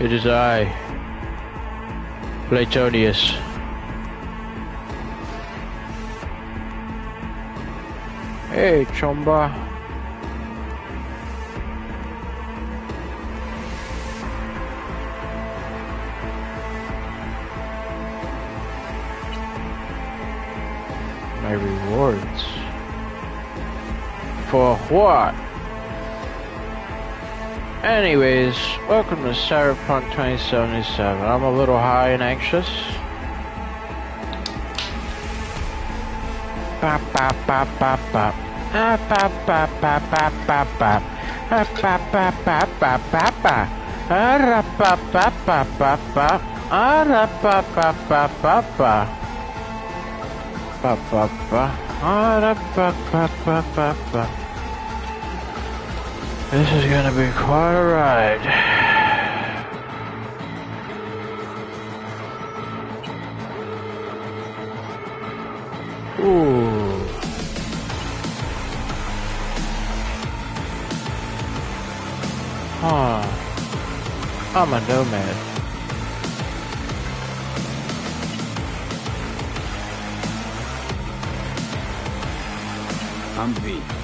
It is I, Platonius. Hey, Chomba. My rewards. For what? Anyways, welcome to Cyberpunk 2077. I'm a little high and anxious. Bop, bop, bop, bop, bop. Ah, bop, bop, bop, bop, bop, bop. Ah, bop, bop, bop, bop, bop, bop. Ah, ra, bop, bop, bop, bop, bop. Ah, ra, bop, bop, bop, bop, bop. Bop, bop, bop. Ah, ra, bop, bop, bop, bop, bop. This is gonna be quite a ride. Ooh. Huh. I'm a nomad. I'm V.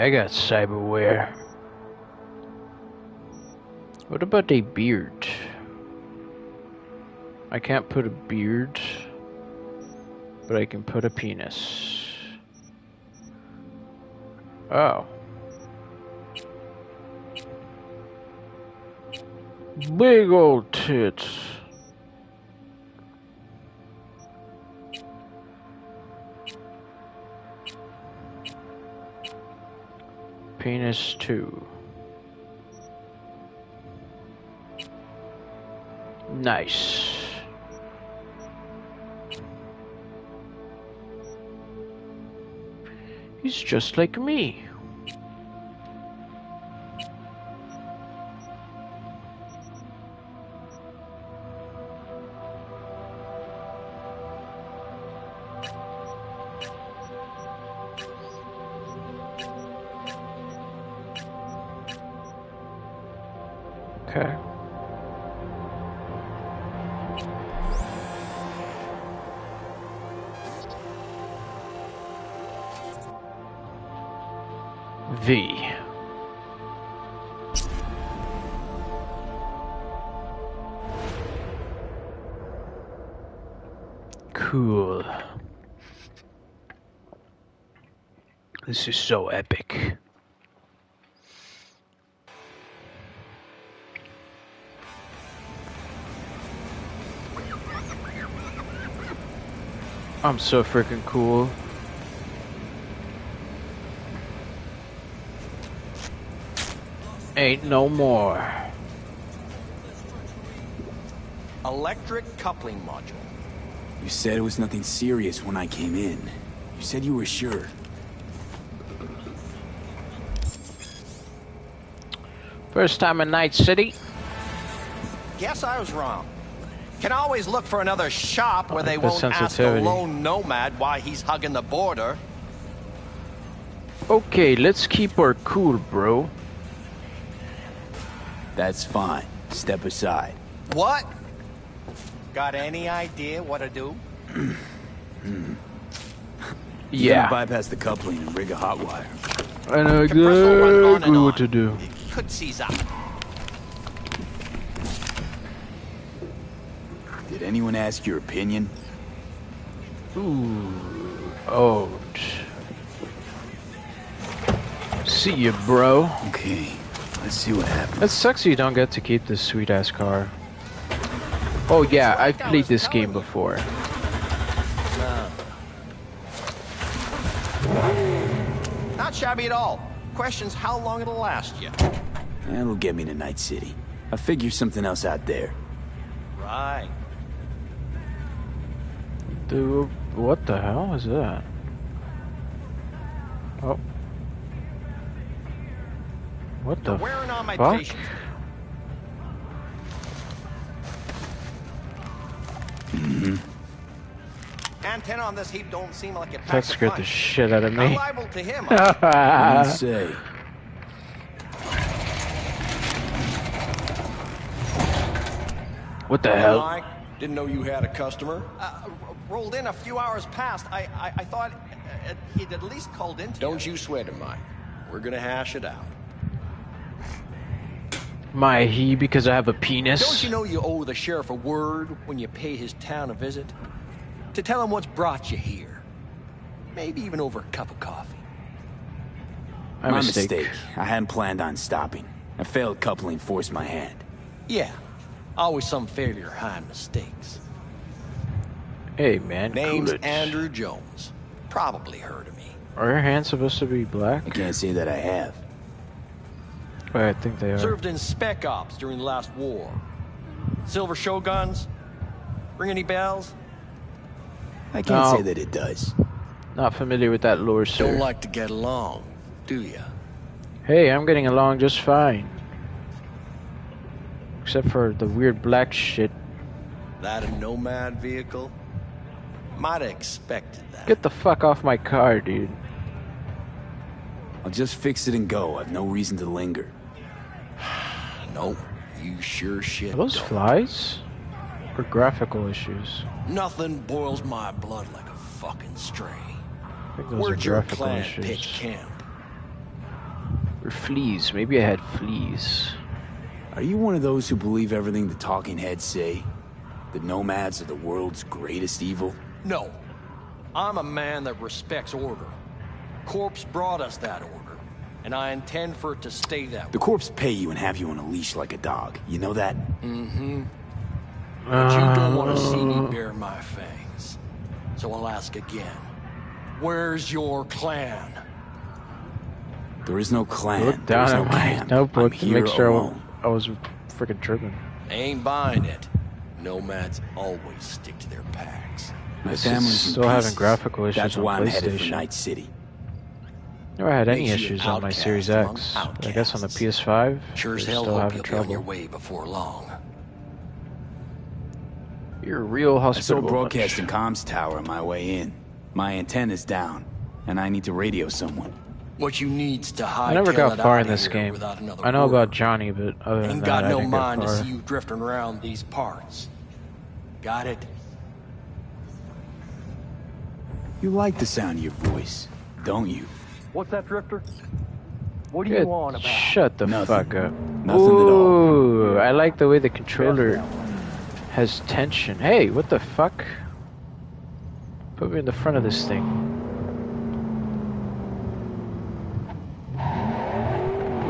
I got cyberware. What about a beard? I can't put a beard, but I can put a penis. Oh. Big old tits. Penis 2. Nice. He's just like me. Cool. This is so epic. I'm so freaking cool. Ain't no more. Electric coupling module. You said it was nothing serious when I came in. You said you were sure. First time in Night City. Guess I was wrong. Can always look for another shop where they the won't ask a lone nomad why he's hugging the border. Okay, let's keep our cool, bro. That's fine. Step aside. What? Got any idea what to do? Yeah, bypass the coupling and rig a hot wire. I know Compressor will run on exactly what to do. It could seize up. Did anyone ask your opinion? Ooh, oh. See you, bro. Okay, let's see what happens. It sucks you don't get to keep this sweet ass car. Oh yeah, I've played this game before. Not shabby at all. Question's how long it'll last you. That'll get me to Night City. I figure something else out there. Right. Dude, what the hell is that? Oh. What the You're wearing on my fuck? patience. Antenna on this heap don't seem like it That packs a scared the shit out of I'm me. liable to him. What do you say? what the hell? Mike, didn't know you had a customer. Uh, rolled in a few hours past. I, I, I thought uh, he'd at least called in to Don't you sweat it, Mike. We're gonna hash it out. My he because I have a penis. Don't you know you owe the sheriff a word when you pay his town a visit? To tell him what's brought you here. Maybe even over a cup of coffee. My My mistake. mistake. I hadn't planned on stopping. A failed coupling forced my hand. Yeah, always some failure hide mistakes. Hey man, Name's Coolidge. Andrew Jones. Probably heard of me. Are your hands supposed to be black? I can't say that I have. But I think they are. Served in spec ops during the last war. Silver Shoguns? Ring any bells? I can't No. say that it does. Not familiar with that lore, sir. Don't like to get along, do ya? Hey, I'm getting along just fine. Except for the weird black shit. That a nomad vehicle? Might have expected that. Get the fuck off my car, dude. I'll just fix it and go. I've no reason to linger. Nope, you sure shit Are those don't. flies? Or graphical issues? Nothing boils my blood like a fucking stray. I think those Where'd are your graphical clan issues. pitch camp? Or fleas. Maybe I had fleas. Are you one of those who believe everything the talking heads say? That nomads are the world's greatest evil? No. I'm a man that respects order. Corpse brought us that order, and I intend for it to stay that The corps pay you and have you on a leash like a dog. You know that? Mm-hmm. But you don't want to see Uh, me bare my fangs. So I'll ask again. Where's your clan? There is no clan. Look down is no at my camp. notebook I'm to make sure alone. I was freaking tripping. Ain't buying it. Nomads always stick to their packs. My family's in still having graphical issues That's on why I'm headed for Night City. Never had any Makes you an issues on my Series among X. But I guess on the. PS5, Sure as hell still hope having you'll be on your trouble. way before long. You're a real hospital. I saw a broadcasting bunch. comms tower on my way in. My antenna's down, and I need to radio someone. What you need's to hide. I never got far in this game. I know word. about Johnny, but other than Ain't that, got I no didn't mind get to see you drifting around these parts. Got it? You like the sound of your voice, don't you? What's that, Drifter? What are Good. you on about? Shut the Nothing. fuck up. Nothing at all. Ooh, I like the way the controller has tension. Hey, what the fuck? Put me in the front of this thing.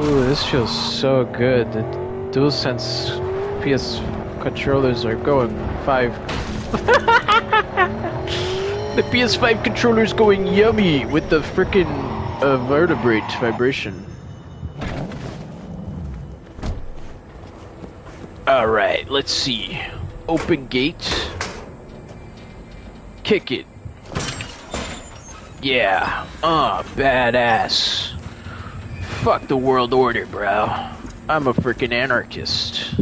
Ooh, this feels so good. The DualSense PS controllers are going five. the PS5 controller's going yummy with the frickin' uh, vertebrate vibration. Alright, let's see. Open gate. Kick it. Yeah. Uh, badass. Fuck the world order, bro. I'm a freaking anarchist.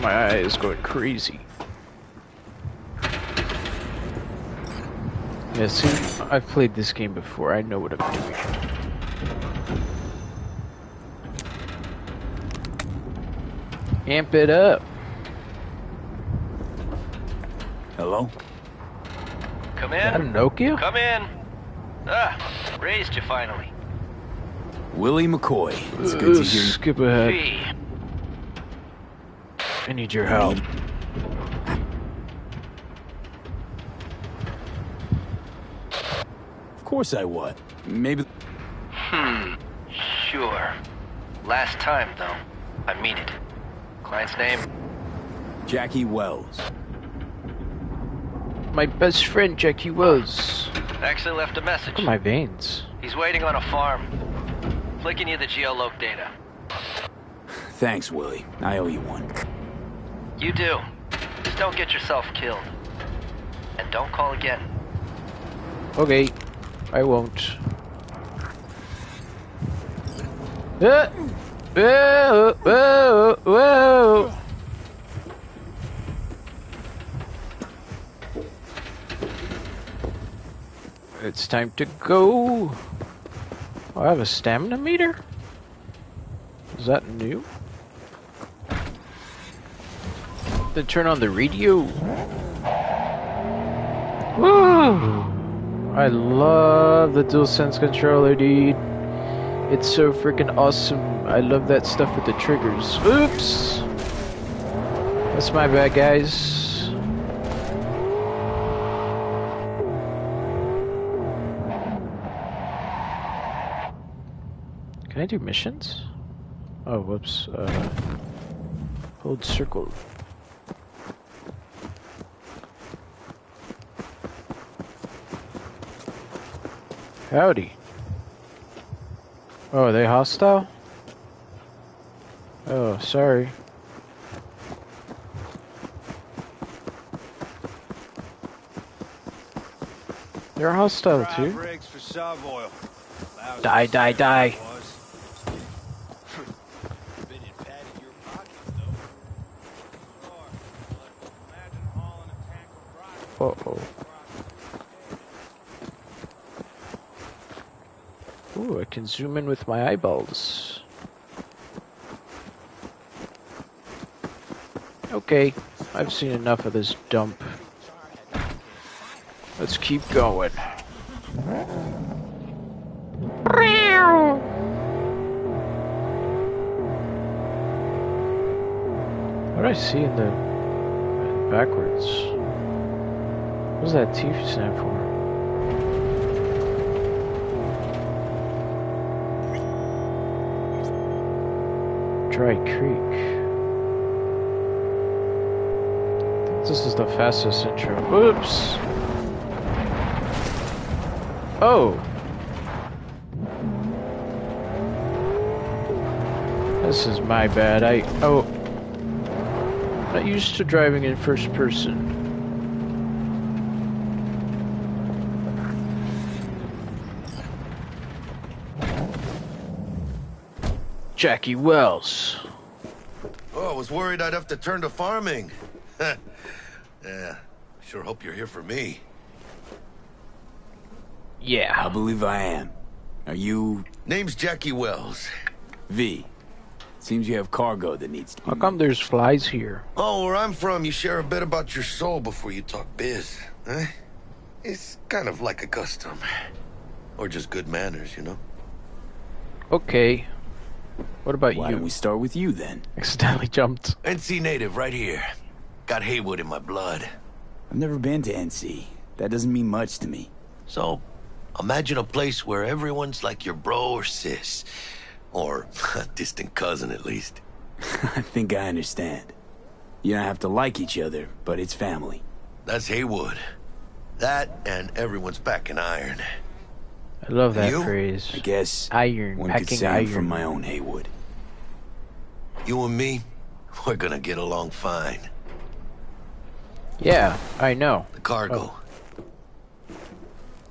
My eye is going crazy. Yeah, see, I've played this game before. I know what I'm doing. Amp it up. Hello? Come Is that a in. Nokia? Come in. Ah, raised you finally. Willie McCoy. It's good to Uh, hear you. Skip ahead. Fee. I need your help. Of course I would. Maybe. Hmm. Sure. Last time, though. I mean it. Client's name? Jackie Wells. My best friend Jackie Wells. Actually left a message. Look at my veins. He's waiting on a farm. Flicking you the geoloc data. Thanks, Willie. I owe you one. You do. Just don't get yourself killed. And don't call again. Okay, I won't. Whoa, whoa, whoa. It's time to go. I have a stamina meter? Is that new? Then turn on the radio. Woo! I love the DualSense controller, dude. It's so freaking awesome. I love that stuff with the triggers. Oops! That's my bad, guys. Can I do missions? Oh, whoops. Uh, hold circle. Howdy. Oh, are they hostile? Oh, sorry. They're hostile too. for oil. Lousy Die, die, die. it was. Been in pad in your pocket, though. Sure. Imagine hauling a tank of rock Uh oh. Ooh, I can zoom in with my eyeballs. Okay, I've seen enough of this dump. Let's keep going. What do I see in the backwards? What does that T stand for? Dry Creek. This is the fastest intro. Oops! Oh! This is my bad. I. Oh. Not used to driving in first person. Jackie Wells. Oh, I was worried I'd have to turn to farming. yeah, sure hope you're here for me. Yeah. I believe I am. Are you Name's Jackie Wells. V? Seems you have cargo that needs to be How come there's flies here? Oh, where I'm from, you share a bit about your soul before you talk biz, eh? It's kind of like a custom. Or just good manners, you know? Okay. What about Why you? don't we start with you then? Accidentally jumped. NC native, right here. Got Heywood in my blood. I've never been to NC. That doesn't mean much to me. So, imagine a place where everyone's like your bro or sis. Or a distant cousin, at least. I think I understand. You don't have to like each other, but it's family. That's Heywood. That and everyone's back in iron. I love that You? phrase. I guess Iron, one could say I'm iron. from my own Heywood. You and me, we're gonna get along fine. Yeah, I know. The cargo. Oh.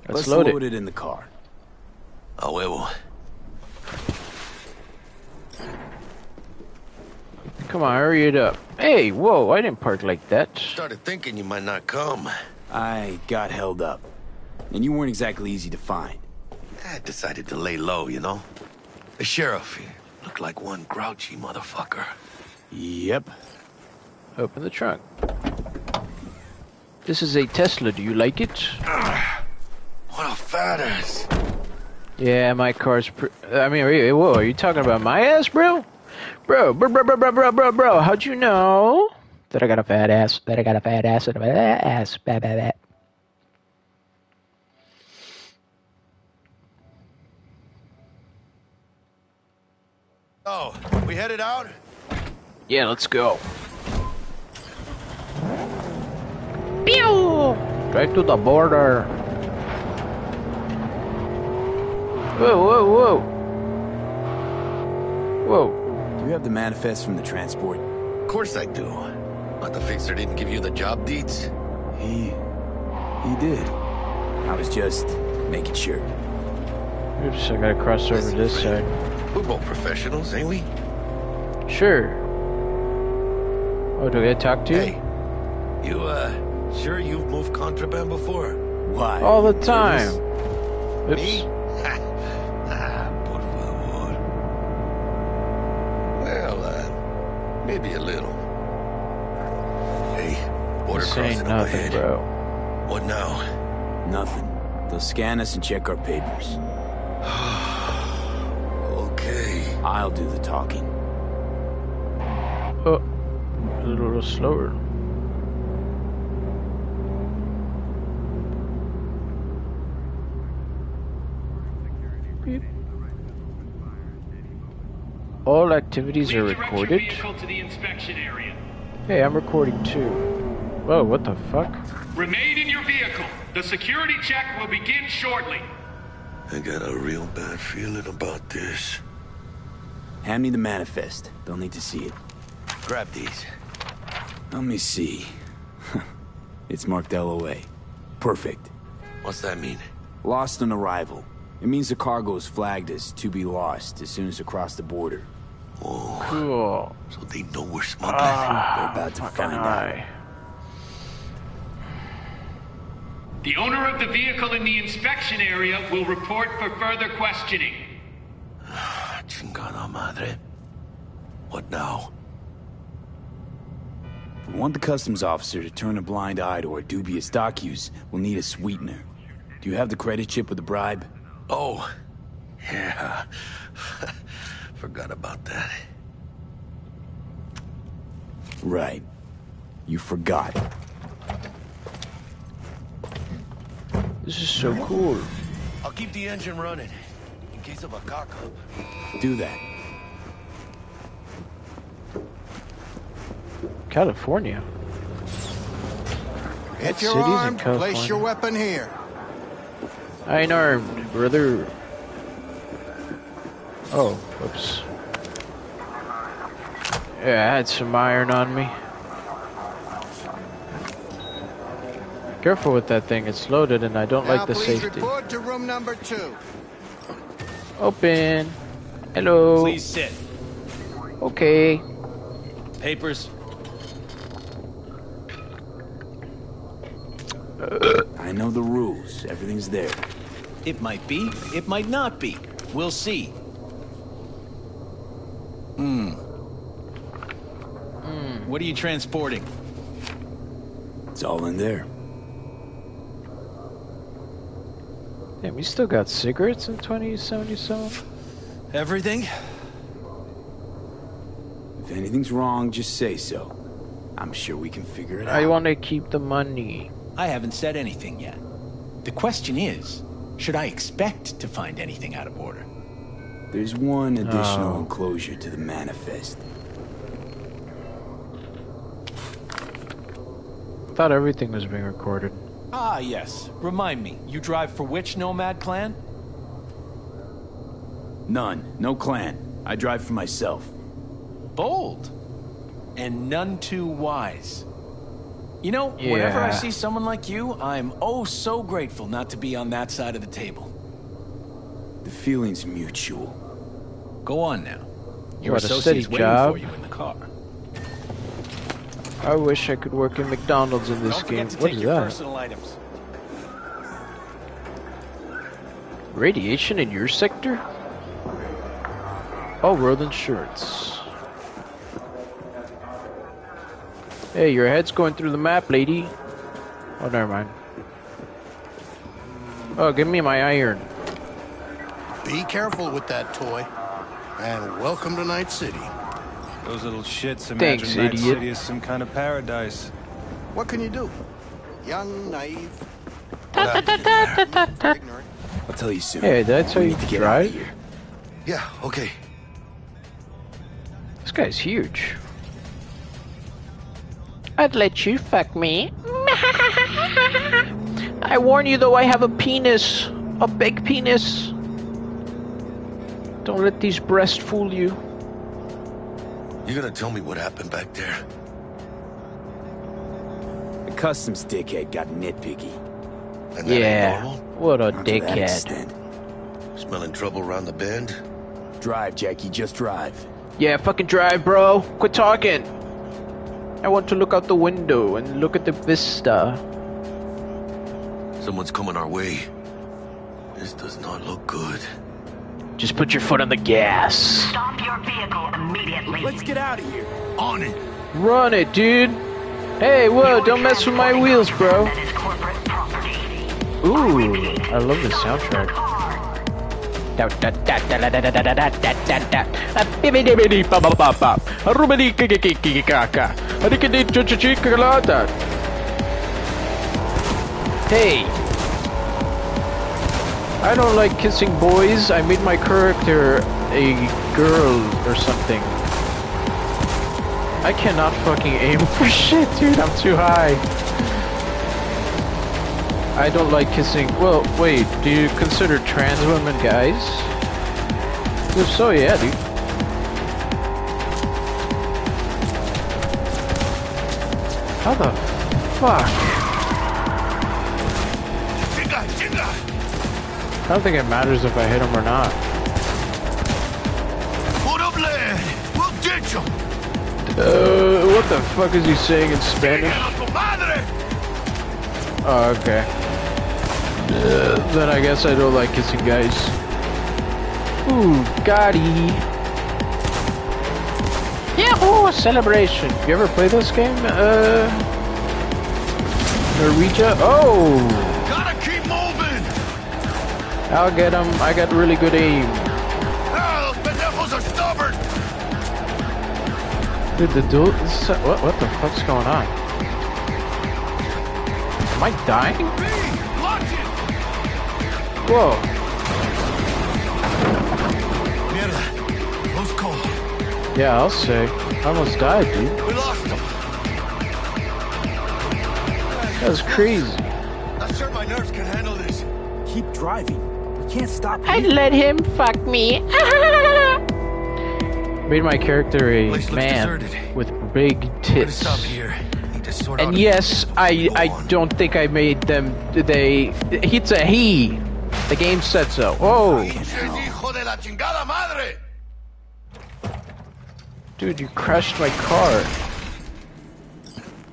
Let's, Let's load, load it. it in the car. Oh, A huevo. Come on, hurry it up. Hey, whoa, I didn't park like that. Started thinking you might not come. I got held up. And you weren't exactly easy to find. I decided to lay low, you know? The sheriff, he looked like one grouchy motherfucker. Yep. Open the trunk. This is a Tesla. Do you like it? What a fat ass. Yeah, my car's. Pr- I mean, are you, whoa, are you talking about my ass, bro? Bro, bro, bro, bro, bro, bro, bro, bro. How'd you know that I got a fat ass? That I got a fat ass and a fat ass. Bad, bad, bad. Oh, we headed out? Yeah, let's go. Pew! Straight to the border. Whoa, whoa, whoa. Whoa. Do you have the manifest from the transport? Of course I do. But the fixer didn't give you the job deeds? He. he did. I was just making sure. Oops, I gotta cross over Listen, this friend, side. We're both professionals, ain't we? Sure. Oh, do I talk to you? Hey, you, uh, sure you've moved contraband before? Why? All the time. Oops. Me? ah, por favor. Well, uh, maybe a little. Hey, border This ain't crossing up nothing, ahead. bro. What now? Nothing. They'll scan us and check our papers. Okay. I'll do the talking. Oh, a little slower. Beep. All activities are Please direct your recorded. vehicle to the inspection area. Hey, I'm recording too. Whoa, what the fuck? Remain in your vehicle. The security check will begin shortly. I got a real bad feeling about this. Hand me the manifest. They'll need to see it. Grab these. Let me see. it's marked LOA. Perfect. What's that mean? Lost on arrival. It means the cargo is flagged as to be lost as soon as it across the border. Oh, Cool. so they know we're smuggling. Ah, They're about to Fucking find out. The owner of the vehicle in the inspection area will report for further questioning. Chingada madre. What now? If we want the customs officer to turn a blind eye to our dubious dock use, we'll need a sweetener. Do you have the credit chip with the bribe? Oh, yeah. Forgot about that. Right. You forgot. This is so cool. I'll keep the engine running in case of a cock-up. Do that. California. If you're cities in armed, place your weapon here. I ain't armed, brother. Oh, whoops. Yeah, I had some iron on me. Careful with that thing, it's loaded and I don't now like the please safety. report to room number two. Open. Hello. Please sit. Okay. Papers. I know the rules. Everything's there. It might be. It might not be. We'll see. Hmm. What are you transporting? It's all in there. Damn, we still got cigarettes in 2077? Everything? If anything's wrong, just say so. I'm sure we can figure it out. I want to keep the money. I haven't said anything yet. The question is, should I expect to find anything out of order? There's one additional Oh. enclosure to the manifest. thought everything was being recorded. Ah, yes. Remind me, you drive for which nomad clan? None. No clan. I drive for myself. Bold. And none too wise. You know, whenever I see someone like you, I'm oh so grateful not to be on that side of the table. The feeling's mutual. Go on now. Your What a associate's waiting job. for you in the car. I wish I could work in McDonald's in this game. forget to What take is your that? personal items. Radiation in your sector? Oh, road insurance. Hey, your head's going through the map, lady. Oh, never mind. Oh, give me my iron. Be careful with that toy. And welcome to Night City. Those little shits imagine Thanks, Night idiot. City is some kind of paradise. What can you do? Young, naive, What ignorant. I'll tell you soon. Hey, did I tell We you need to to get out of drive? here. Yeah, okay. This guy's huge. I'd let you fuck me. I warn you though, I have a penis. A big penis. Don't let these breasts fool you. You gonna tell me what happened back there? The customs dickhead got nitpicky. And that Yeah. What a Not to that dickhead. Smelling trouble around the bend? Drive, Jackie, just drive. Yeah, fucking drive, bro. Quit talking. I want to look out the window and look at the vista. Someone's coming our way. This does not look good. Just put your foot on the gas. Stop your vehicle immediately. Let's get out of here. On it. Run it, dude. Hey, whoa, don't mess with my wheels, bro. Ooh, I love this soundtrack. Hey, I don't like kissing boys. I made my character a girl or something. I cannot fucking aim for shit, dude. I'm too high. I don't like kissing. Well, wait. Do you consider trans women guys? If so, yeah, dude. How the fuck? I don't think it matters if I hit him or not. Put up land! We'll ditch him! Uh, what the fuck is he saying in Spanish? Oh, okay. Uh, then I guess I don't like kissing guys. Ooh, Gotti. Yahoo! Celebration. You ever play this game? Uh. Norwegia? Oh! Gotta keep moving! I'll get him. I got really good aim. Ah, those pendejos are stubborn! Dude, the duel. is- What, what the fuck's going on? Am I dying? B, watch it! Whoa. Mierda, close call. Yeah, I'll say. I almost died, dude. We lost him. That was crazy. Not sure my nerves can handle this. Keep driving. We can't stop I'd here. let him fuck me. Made my character a Place man deserted. with big tits. stop here. Need to sort out And yes, I I don't think I made them. They. It's a he. The game said so. Oh, Pinche hijo de la chingada madre! dude, you crashed my car.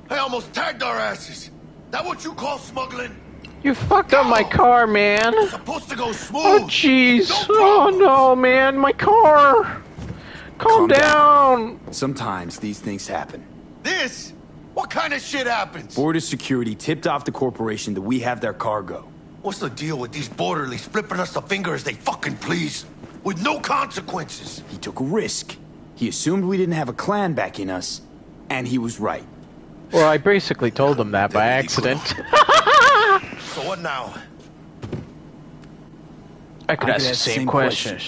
I almost tagged our asses. That what you call smuggling? You fucked up my car, man. Supposed to go smooth. Oh jeez. No Oh no, man, my car. Calm, Calm down. Sometimes these things happen. This? What kind of shit happens? Border security tipped off the corporation that we have their cargo. What's the deal with these borderlies flipping us the finger as they fucking please? With no consequences. He took a risk. He assumed we didn't have a clan backing us, and he was right. Well, I basically told them that by There you accident. So what now? I could I ask the same question.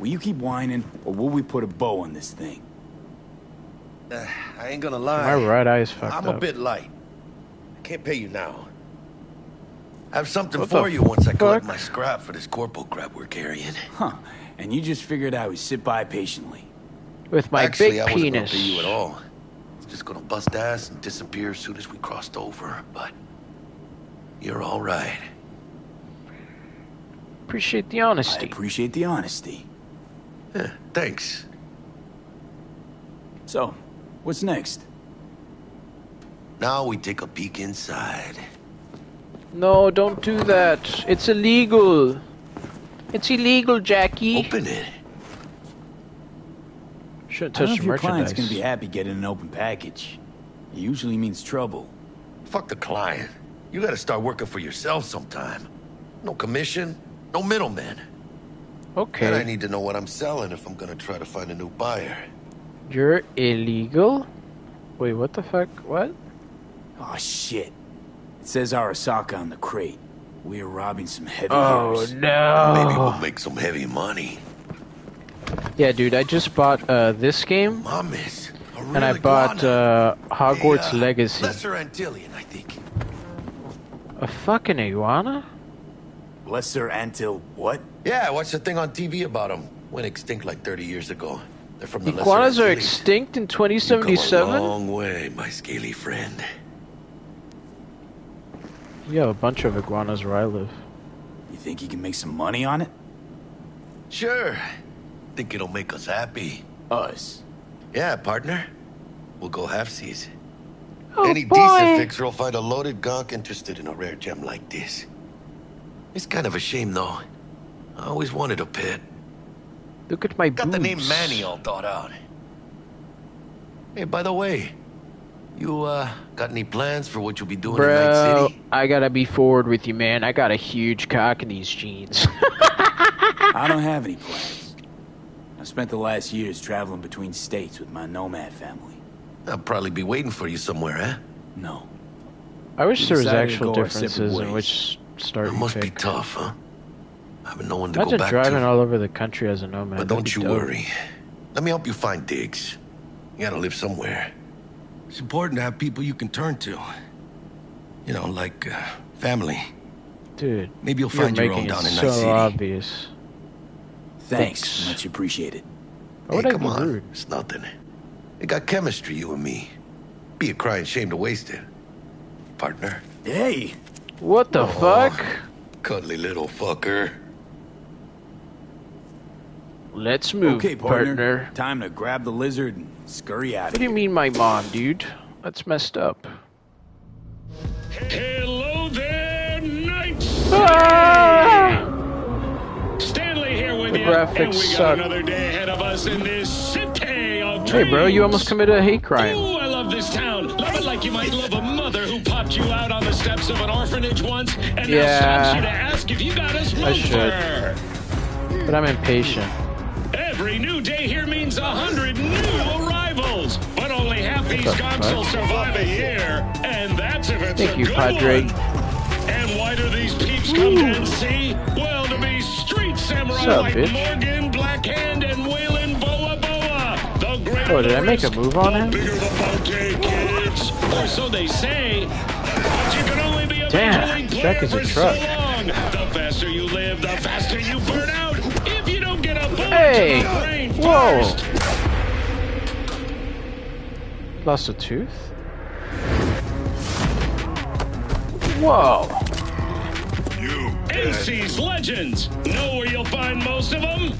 Will you keep whining, or will we put a bow on this thing? Uh, I ain't gonna lie. My right eye's fucked I'm up. a bit light. I can't pay you now. I have something What the for you once I collect my scrap for this corporal crap we're carrying. Huh. And you just figured I would sit by patiently. With my Actually, big I wasn't penis. gonna pay you at all. It's just gonna bust ass and disappear as soon as we crossed over. But you're all right. Appreciate the I honesty. appreciate the honesty. Eh, thanks. So, what's next? Now we take a peek inside. No, don't do that. It's illegal. It's illegal, Jackie. Open it. Shouldn't I don't know touch if the your client's gonna be happy getting an open package. It usually means trouble. Fuck the client. You gotta start working for yourself sometime. No commission, no middleman. And I need to know what I'm selling if I'm gonna try to find a new buyer. you're illegal. Wait, what the fuck? What? Oh shit. It says Arasaka on the crate. We are robbing some heavy Oh hitters. no! Maybe we'll make some heavy money. Yeah, dude, I just bought uh, this game, Mames. A and I bought uh, Hogwarts A, uh, Legacy. Lesser Antillean, I think. A fucking iguana? Lesser Antil what? Yeah, I watched a thing on TV about them. Went extinct like 30 years ago. They're from the Iguanas Lesser are extinct in You've come a 2077? long way, my scaly friend. We have a bunch of iguanas where I live. You think you can make some money on it? Sure. Think it'll make us happy. Us. Yeah, partner. We'll go halfsies. Oh, Any boy. decent fixer will find a loaded gonk interested in a rare gem like this. It's kind of a shame, though. I always wanted a pet. Look at my Got the name. Manny all thought out. Hey, by the way, you, uh, got any plans for what you'll be doing in Night Bro, City? I gotta be forward with you, man. I got a huge cock in these jeans. I don't have any plans. I spent the last years traveling between states with my nomad family. I'll probably be waiting for you somewhere, eh? No. I wish We there was actual go our separate differences in which start It you must be tough, huh? Having no one to Imagine go back driving to. all over the country as a nomad. But That'd don't you dope. worry. Let me help you find digs. You gotta live somewhere. It's important to have people you can turn to. You know, like uh, family. Dude, Maybe you'll you're find your making own it down in so Night City. obvious. Thanks. Thanks. Much appreciated. Why hey, come on. rude? It's nothing. We got chemistry, you and me. Be a crying shame to waste it. Partner. Hey! What the Oh. fuck? Cuddly little fucker. Let's move, okay, partner. partner. Time to grab the lizard and scurry out What of do you here. mean, my mom, dude? That's messed up. Hello there, Night Ah! Stanley here with The you. graphics and we got suck. another day ahead of us in this city of Hey, bro, you almost committed a hate crime. Ooh, I love this town. Love it like you might love a mother who popped you out on the steps of an orphanage once and Yeah. now stops you to ask if you got a smoke I should. But I'm impatient. Every new day here means a hundred new arrivals, but only half these the gonks will survive a year, and that's if it's Thank a you, good Padre. one. And why do these peeps come to NC? Well, to be street samurai up, like bitch? Morgan, Blackhand, and Oh, did I make a move on him? bigger the bounty, kids. Or so they say. But you can only be a Damn, that is a for truck. so long. The faster you live, the faster you burn out. If you don't get a bullet Hey! brain Whoa! first. Lost a tooth? Whoa! NC's legends. Know where you'll find most of them?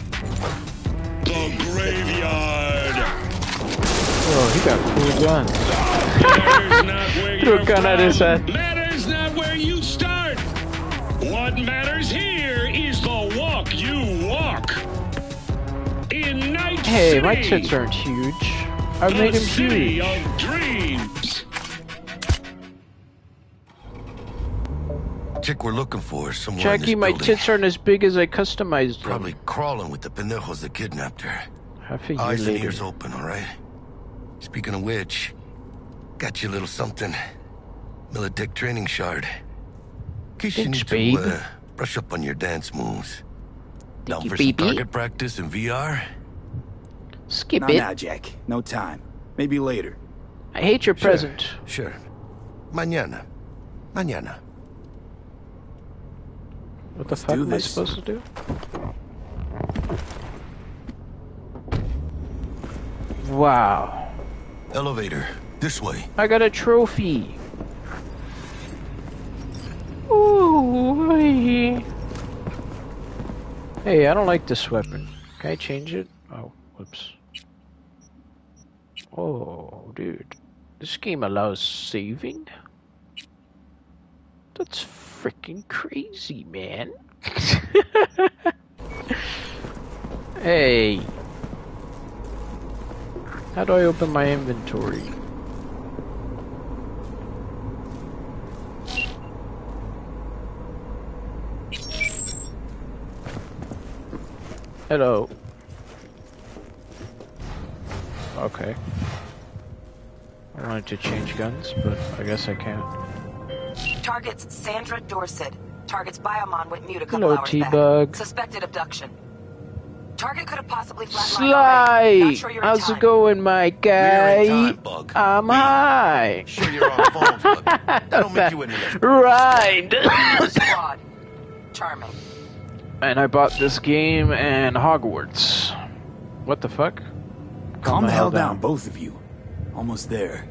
The graveyard. Whoa, he got cool guns. Matters Threw a gun at his from. head. Matters not where you start. What matters here is the walk you walk. In Night Hey, City. my tits aren't huge. I the made him huge. of dreams. Chick we're looking for is somewhere in Jackie, my building. tits aren't as big as I customized them. Probably crawling with the pendejos that kidnapped her. Half a year Eyes and later. ears open, all right? Speaking of which, got you a little something. Militech training shard. In case you Thanks, need to uh, brush up on your dance moves. Down you, for baby. some target practice in VR? Skip Not it. now, Jack. No time. Maybe later. I hate your Sure, present. Sure. Mañana. Mañana. What the Let's fuck do am I supposed to do? Wow. Elevator. This way. I got a trophy. Ooh. Hey, I don't like this weapon. Can I change it? Oh, whoops. Oh, dude. This game allows saving? That's freaking crazy, man. hey. How do I open my inventory? Hello. Okay. I wanted to change guns, but I guess I can't. Targets Sandra Dorsett. Targets Biomon went mute a couple Hello, hours T-Bug. back. Suspected abduction. Target could have possibly flatlined. Not Sly! sure you're How's it going, my guy? I'm high. Sure you're on phones, but that don't make you any less. Right. Squad. Charming. and I bought this game and Hogwarts. What the fuck? Calm the hell down, both of you. Almost there.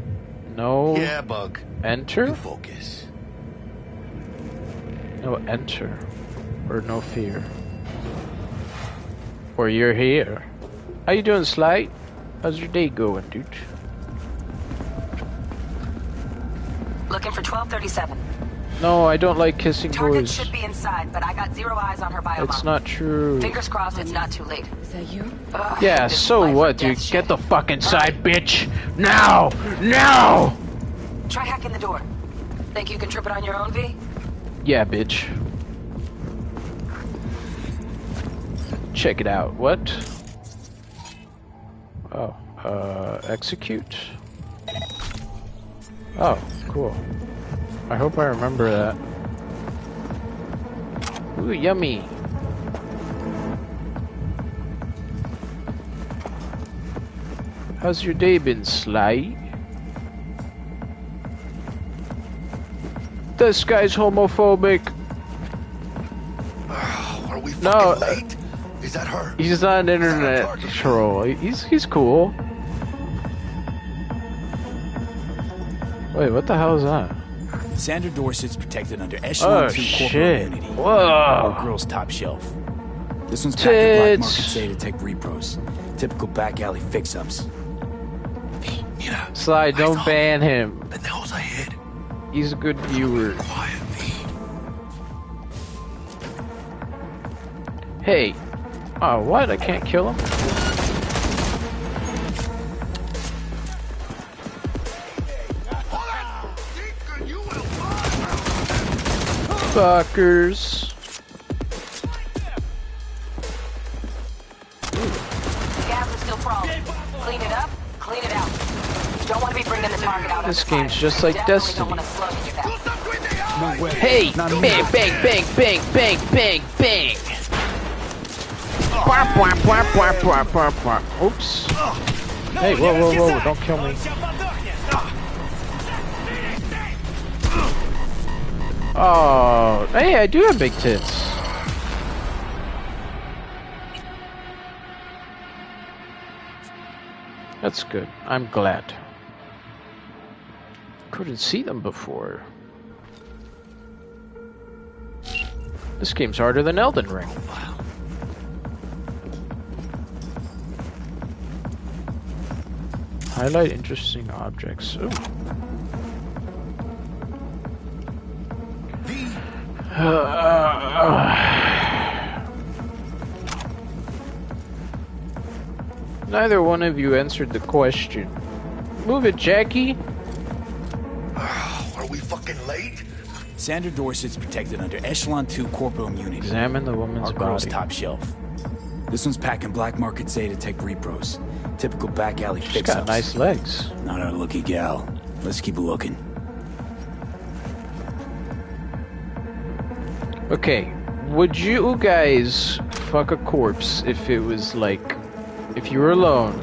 No. Yeah, Bug. Enter? Focus. No enter. Or no fear. Or you're here. How you doing, Sly? How's your day going, dude? Looking for 1237. No, I don't like kissing Target boys. should be inside, but I got zero eyes on her biomon. It's not true. Fingers crossed it's not too late. Is that you? Yeah, so what, dude? Get the fuck inside, bitch! Now! Now! Try hacking the door. Think you can trip it on your own, V? Yeah, bitch. Check it out. What? Oh, uh, execute? Oh, cool. I hope I remember that. Ooh, yummy. How's your day been, Sly? This guy's homophobic. Are we No, fucking late? Is that her? He's not an internet troll. He's he's cool. Wait, what the hell is that? Sandra Dorsett's protected under Echelon Oh 2 corporate shit! immunity. Whoa! Our girl's top shelf. This one's packed with black market Tits. Zetatech repros. Typical back alley fix-ups. Sly, don't ban him. Pendejos ahead. He's a good viewer. Hey. Oh, what? I can't kill him? Fuckers. Gas is still crawling. Clean it up, clean it out. You don't want to be bringing the target out This game's just like Definitely Destiny. don't want to slug in your back. No way. Hey! Not Bang, me. bang, bang, bang, bang, bang, Oops. Hey, whoa, whoa, whoa, don't kill me. Oh, hey, I do have big tits. That's good. I'm glad. Couldn't see them before. This game's harder than Elden Ring. Highlight interesting objects. Ooh. Neither one of you answered the question. Move it, Jackie. Are we fucking late? Sandra Dorsett's protected under Echelon 2 corporal immunity. Examine the woman's Our body. top shelf. This one's packing black market Zetatech repros. Typical back alley She's fix-ups. got nice legs. Not our lucky gal. Let's keep looking. Okay, would you guys fuck a corpse if it was like, if you were alone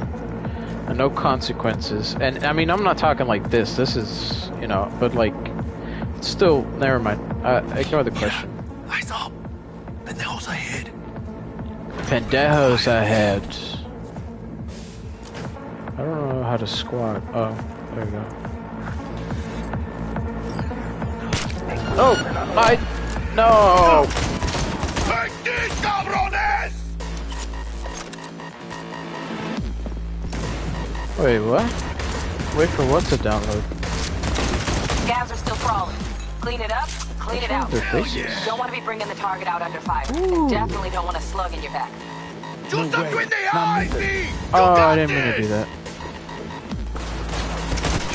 and no consequences? And I mean, I'm not talking like this. This is, you know, but like, still, never mind. Uh, ignore the question. Eyes up. Pendejos ahead. Pendejos ahead. I don't know how to squat. Oh, there we go. Oh, my, no. Wait, what? Wait for what to download? Gas are still crawling. Clean it up, clean it out. Their faces. You don't want to be bringing the target out under fire. Definitely don't want a slug in your back. Just no way. the eyes, V! Oh, I didn't mean to do that.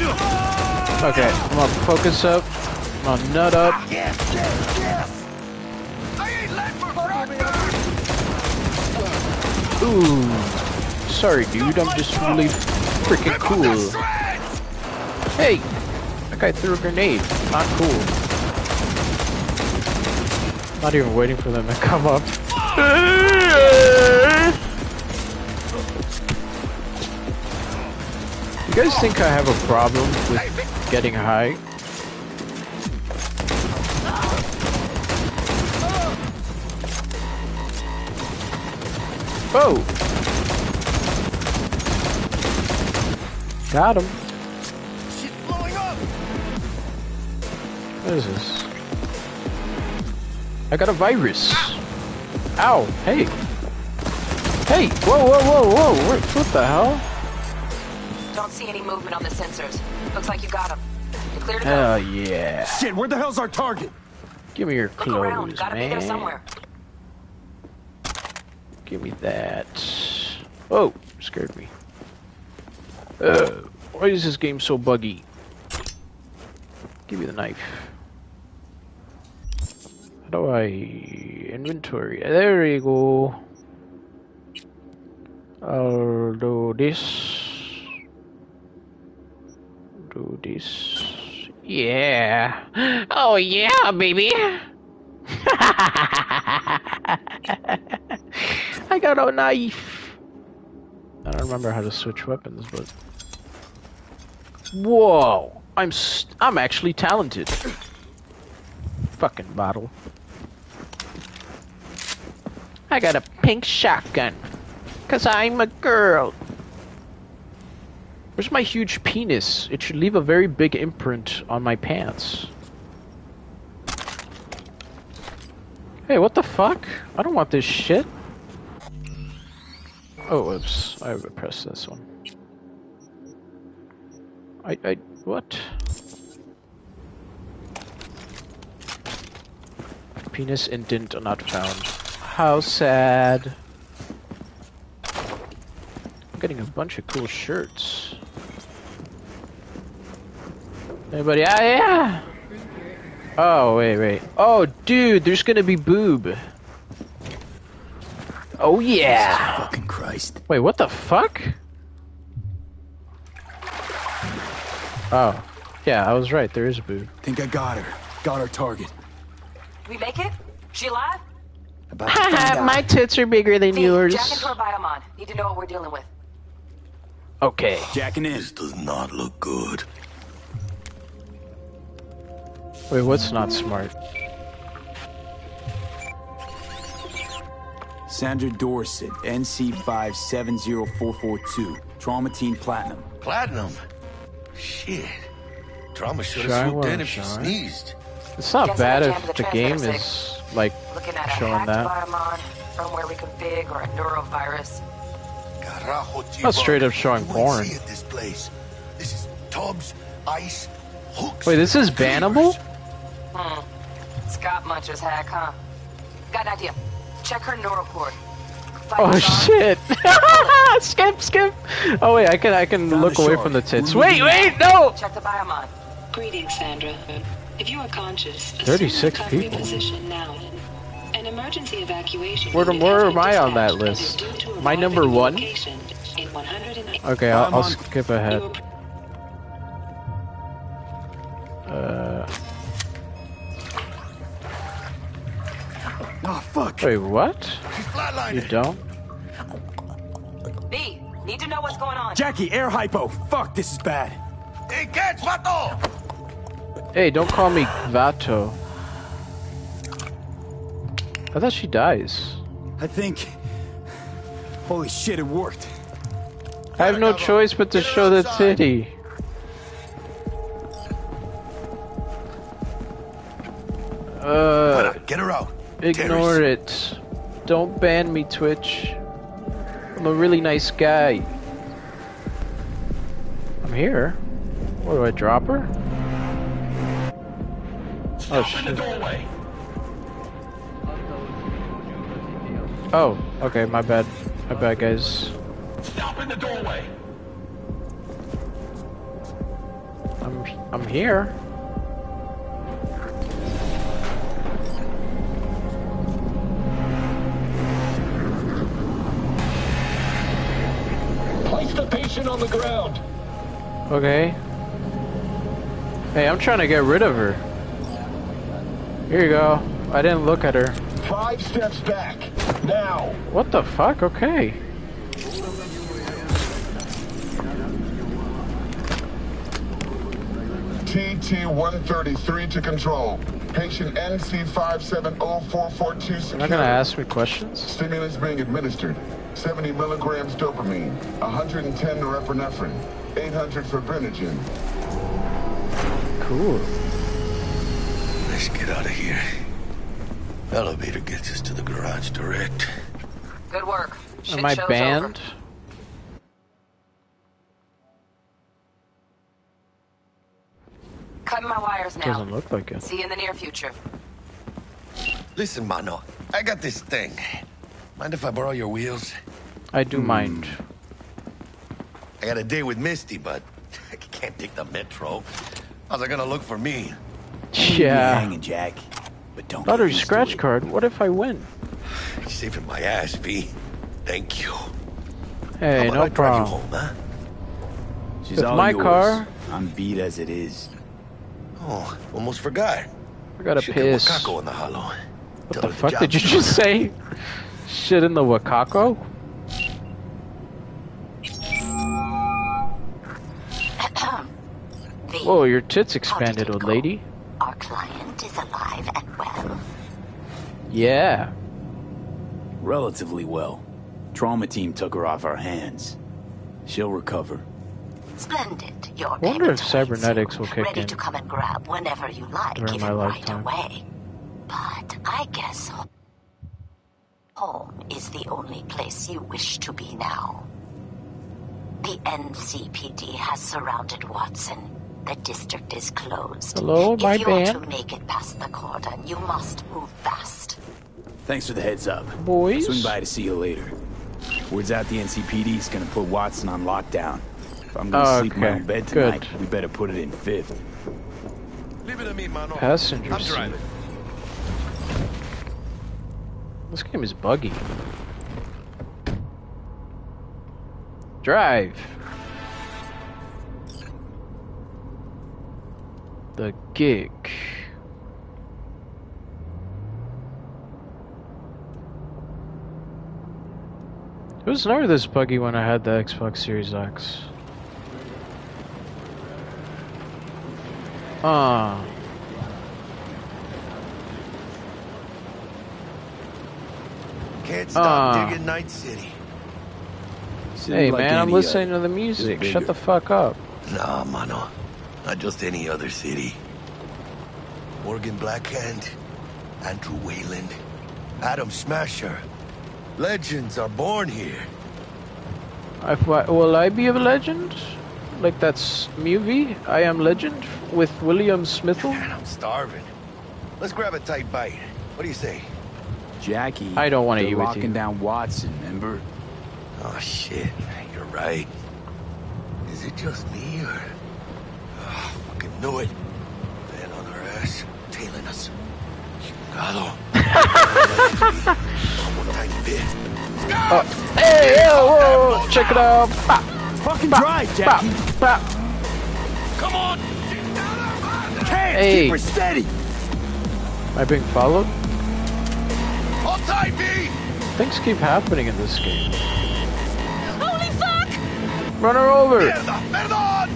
Okay, come on, focus up. Come on, nut up. Ooh. Sorry, dude, I'm just really freaking cool. Hey! That guy threw a grenade. Not cool. Not even waiting for them to come up. You guys think I have a problem with getting high? Oh! Got him. Blowing up! What is this? I got a virus. Ow! Hey! Hey! Whoa! Whoa! Whoa! Whoa! What the hell? Don't see any movement on the sensors. Looks like you got him. You clear to go. Hell yeah! Shit, where the hell's our target? Give me your Look around. Gotta be there somewhere. Give me that. Oh, scared me. Uh, why is this game so buggy? Give me the knife. How do I inventory? There you go. I'll do this. Do this. Yeah. Oh yeah, baby. I got a knife. I don't remember how to switch weapons, but whoa, I'm st I'm actually talented. Fucking bottle. I got a pink shotgun, cause I'm a girl. Where's my huge penis? It should leave a very big imprint on my pants. Hey, what the fuck? I don't want this shit. Oh, oops. I pressed this one. I, I, what? Penis indent not found. How sad. I'm getting a bunch of cool shirts. Anybody? Ah, yeah! Oh, wait, wait. Oh, dude, there's gonna be boob. Oh, yeah! Fucking Christ. Wait, what the fuck? Oh. Yeah, I was right, there is a boob. Think I got her. Got our target. We make it? She alive? About to find. My tits are bigger than V, yours. Jack into her biomon. Need to know what we're dealing with. Okay. Jacking in. This does not look good. Wait, what's not smart? Sandra Dorsett, NC570442. Trauma Team Platinum. Platinum? Shit. Trauma should have swooped in if she sneezed. It's not Guess bad if the the game is, like, Looking at a showing hacked that. biomon, firmware reconfig, or a neurovirus. Carajo, Not straight up showing porn. ain't see it, this place. This is tubs, ice, hooks. Wait, this is bannable? Hmm. Scott Muncher's hack, huh? Got an idea. Check her neural cord. Oh shit! skip, skip. Oh wait, I can I can Found look away from the tits. Wait, wait, no! Check the biomon. Greetings, Sandra. If you are conscious, 36 the recovery people. Position now. An emergency evacuation. Where, will where am I on that dispatched and is list? due to Am I arrive number one? location in 108 Okay, I'll, I'm I'll skip ahead. Uh, Oh, fuck. wait, what? She's flatlining. You don't? B, need to know what's going on. Jackie, air hypo. Fuck, this is bad. Hey, catch, vato! Hey, don't call me Vato. I thought she dies. I think. Holy shit, it worked. I have no choice but to show the titty. Uh, Get her out. Ignore it. Don't ban me, Twitch. I'm a really nice guy. I'm here. What do I drop her? Oh shit. doorway. Oh, okay, my bad. My bad, guys. Stop in the doorway. I'm I'm here. Place the patient on the ground. Okay. Hey, I'm trying to get rid of her. Here you go. I didn't look at her. Five steps back. Now. What the fuck? Okay. TT-133 to control. Patient NC570442 You're secure. not gonna ask me questions? Stimulants being administered. 70 milligrams dopamine, 110 norepinephrine, 800 fibrinogen. Cool. Let's get out of here. Elevator gets us to the garage direct. Good work. Shit Am I banned? over. Cutting my wires now. Doesn't look like it. See you in the near future. Listen, Mano, I got this thing. Mind if I borrow your wheels? I Hmm. do mind. I got a date with Misty, but I can't take the metro. How's it gonna look for me? Yeah. hanging, Jack. But don't Lottery get used to scratch card. What if I win? You're saving my ass, V. Thank you. Hey, How about no I drive you problem. home, huh? She's With all my yours. car? I'm beat as it is. Oh, almost forgot. I gotta Shit, piss. The in the hollow. What Tell the fuck job's did you just say? Shit in the Wakako? Whoa, your tits expanded, old lady. Our client is alive and well. Yeah. Relatively well. Trauma team took her off our hands. She'll recover. Splendid. Your I wonder if cybernetics will kick ready in to come and grab whenever you like, during my even right lifetime. away. But I guess ho- home is the only place you wish to be now. The NCPD has surrounded Watson. The district is closed. Hello, if my you want band? to make it past the cordon, you must move fast. Thanks for the heads up. Boys? Swing by to see you later. Word's out the NCPD's gonna put Watson on lockdown. If I'm gonna sleep in my own bed good. tonight, we better put it in fifth. Leave it to me, Passenger I'm seat. driving. This game is buggy. Drive. The gig. It was never this buggy when I had the Xbox Series X. Ah. Can't stop Ah. digging Night City. Hey like man, I'm listening to the music. Shut the fuck up. Nah, Mano. Not just any other city. Morgan Blackhand, Andrew Weyland, Adam Smasher. Legends are born here. I, will I be a legend? Like that's movie? I Am Legend with William Smithel? Man, I'm starving. Let's grab a tight bite. What do you say? Jackie. I don't wanna they're eat with locking you. down Watson, remember? Oh shit, you're right. Is it just me or? Oh, fucking knew it. Man on our ass, tailing us. Chingado. One tiny. Oh, hey, yo, oh, whoa, whoa, check it out. Bop, Fucking bop, drive, bop, Jackie. bop. Come on! Hey, Hey. keep her steady. Am I being followed? Hold tight, Things keep happening in this game. Holy fuck! Run her over. Mierda, perdón!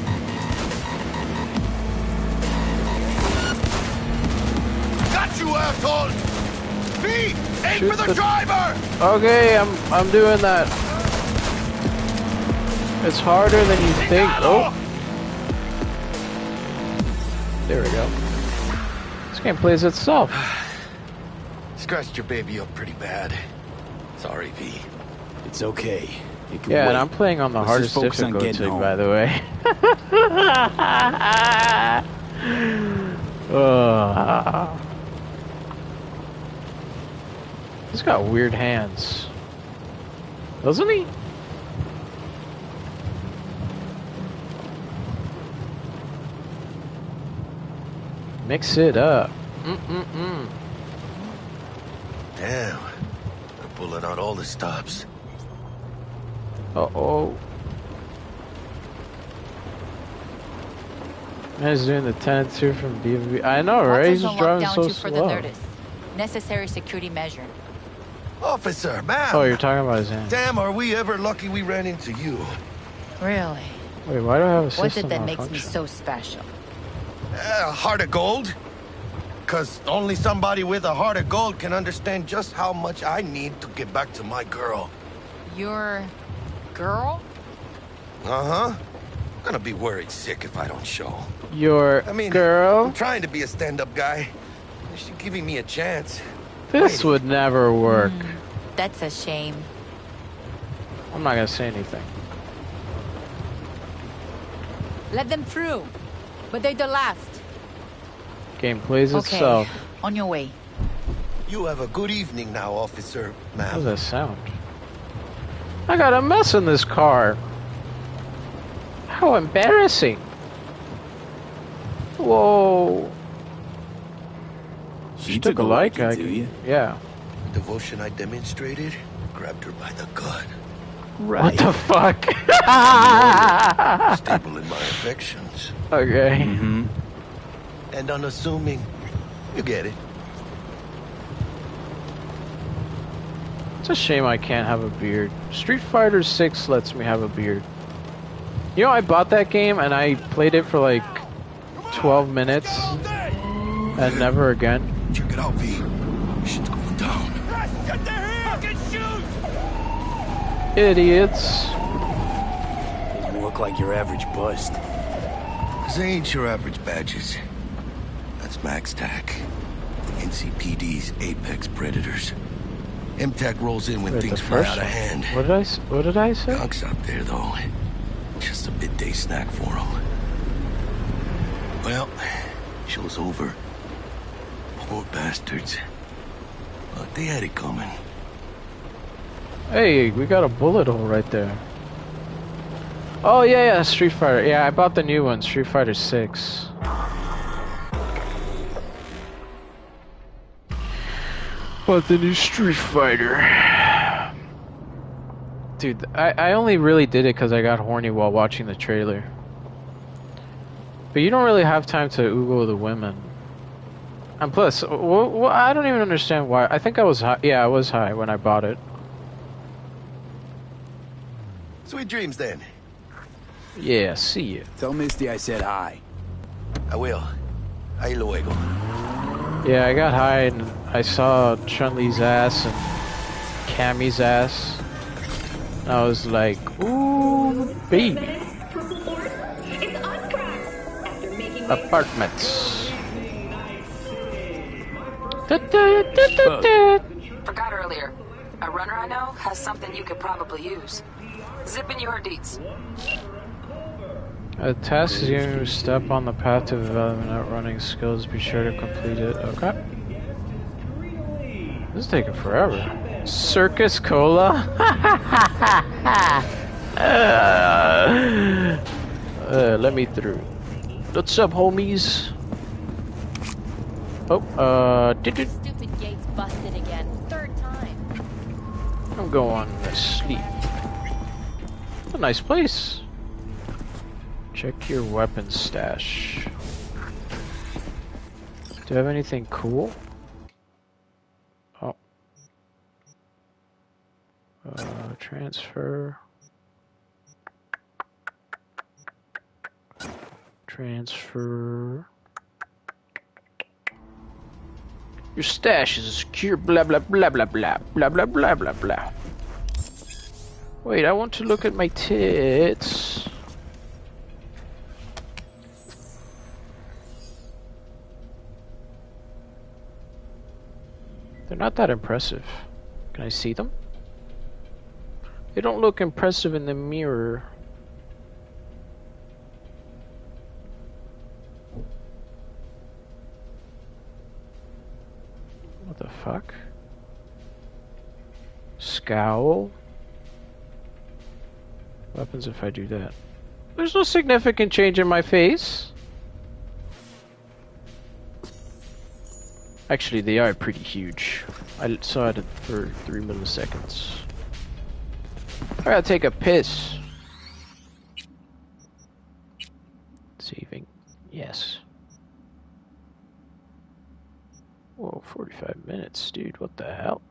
Got you, asshole! V, aim Shoot for the, the- driver! Okay, I'm I'm doing that. It's harder than you think. Oh, there we go. This game plays itself. Scratched your baby up pretty bad. Sorry, V. It's okay. It can Yeah, wait. and I'm playing on the Let's hardest just focus on difficulty, by the way. Ugh. He's got weird hands. Doesn't he? Mix it up. Mm-mm-mm. Damn. They're pulling out all the stops. Uh-oh. Man's doing the 10 2 from DMV. I know, right? He's just driving so for the slow. Necessary security measure. Officer, ma'am! Oh, you're talking about his hand. Damn, are we ever lucky we ran into you? Really? Wait, why do I have a system What's it that makes me so special? Uh, a heart of gold? Because only somebody with a heart of gold can understand just how much I need to get back to my girl. Your girl? Uh-huh. Gonna be worried sick if I don't show. Your I mean, girl? I'm trying to be a stand-up guy. She's giving me a chance. This would never work. That's a shame. I'm not gonna say anything. Let them through. But they're the last. Game plays Okay. itself. On your way. You have a good evening now, officer, How does ma'am. that sound? I got a mess in this car. How embarrassing. Whoa. She She took a liking I- to you. Yeah. Devotion I demonstrated grabbed her by the gut. Right. What the fuck? Stable in my affections. okay. Mm-hmm. And unassuming. You get it. It's a shame I can't have a beard. Street Fighter 6 lets me have a beard. You know, I bought that game and I played it for like 12 minutes and never again. Check it out, V. Shit's going down. Idiots. You look like your average bust. They ain't your average badges. That's Max TAC. NCPD's apex predators. MTAC rolls in when Wait, things fly out of hand. What did I, what did I say? Gunk's up there, though. Just a midday snack for them. Well, show's over. Poor bastards. But they had it coming. Hey, we got a bullet hole right there. Oh yeah, yeah, Street Fighter. Yeah, I bought the new one, Street Fighter 6. Bought the new Street Fighter. Dude, I, I only really did it because I got horny while watching the trailer. But you don't really have time to oogle the women. And plus, I don't even understand why. I think I was high. Yeah, I was high when I bought it. Sweet dreams, then. Yeah, see you. Tell Misty I said hi. I will. Ahí luego. Yeah, I got high and I saw Chun Li's ass and Cammy's ass. And I was like, ooh, baby. Apartments. Forgot earlier. A runner I know has something you could probably use. Zip in your deets. A task is you step on the path to development outrunning skills. Be sure to complete it. Okay. This is taking forever. Circus Cola? uh, let me through. What's up, homies? Oh, uh, did it? Stupid gates busted again. Third time. I'm going to sleep. A nice place. Check your weapon stash. Do you have anything cool? Oh. Uh, transfer. Transfer. Your stash is secure, blah blah blah blah blah blah blah blah blah blah. Wait, I want to look at my tits. They're not that impressive. Can I see them? They don't look impressive in the mirror. What the fuck? Scowl? What happens if I do that? There's no significant change in my face. Actually, they are pretty huge. I saw it for three milliseconds. I gotta take a piss. Saving. Yes. Whoa, 45 minutes, dude. What the hell?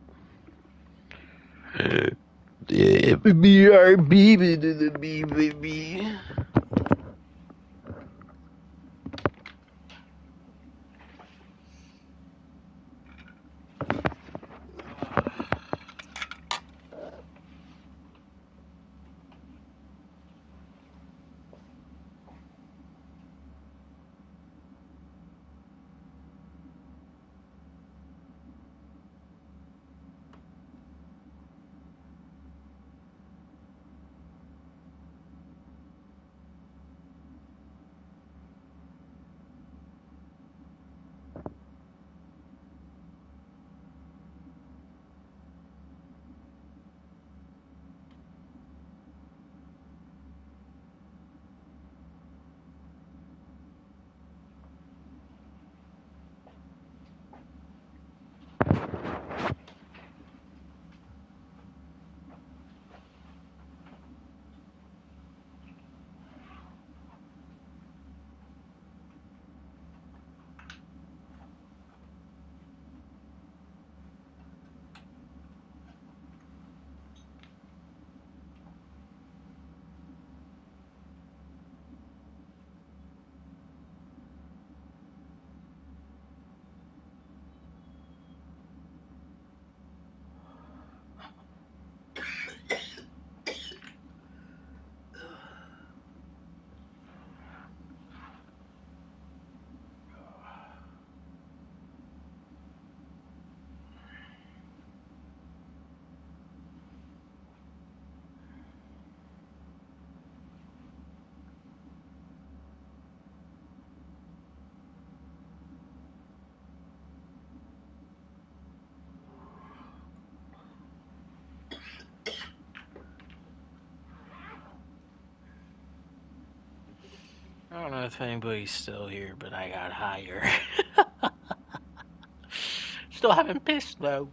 I don't know if anybody's still here, but I got higher. still haven't pissed though.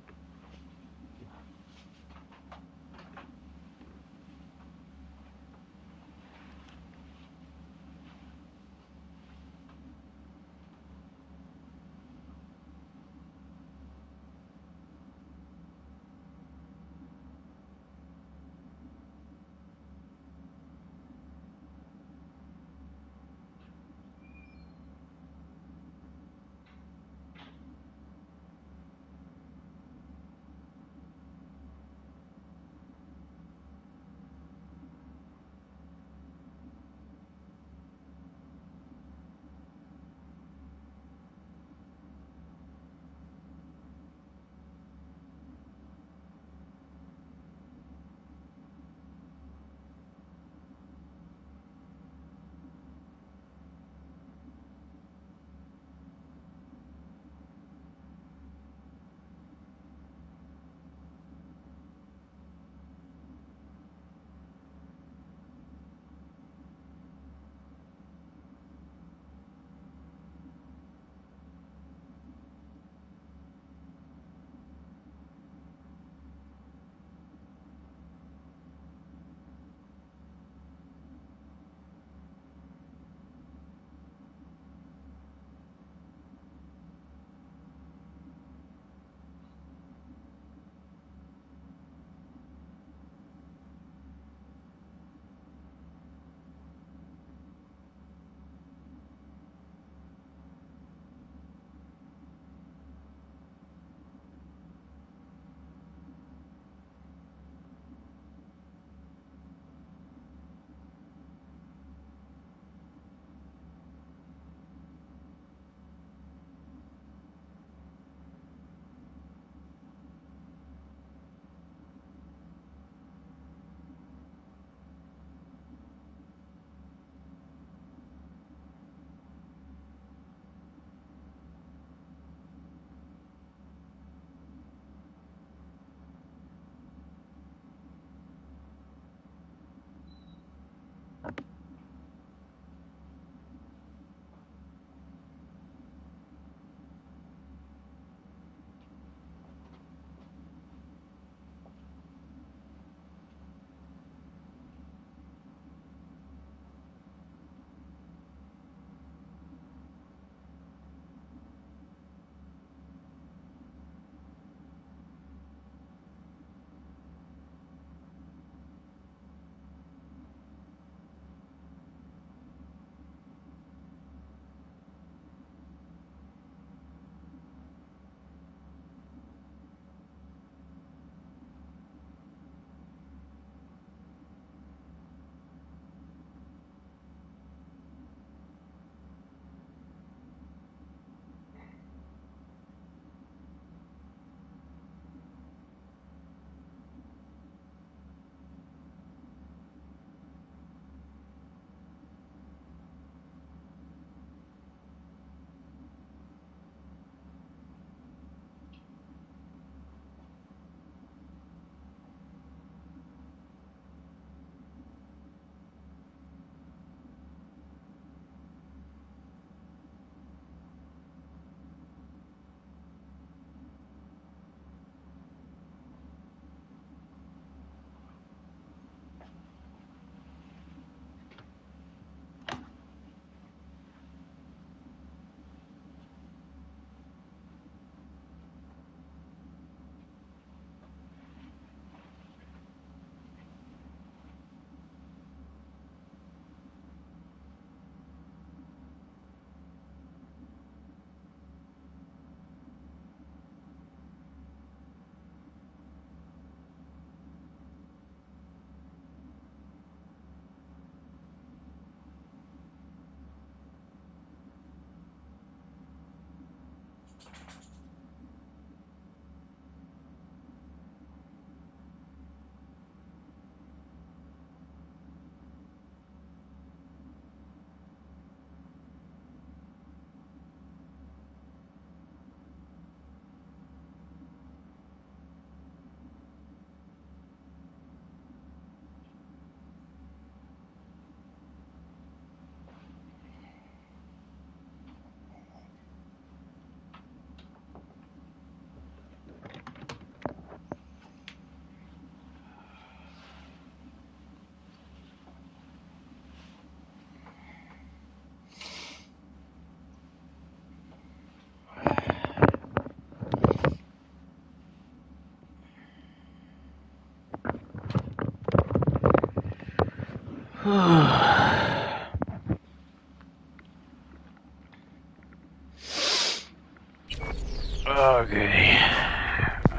okay.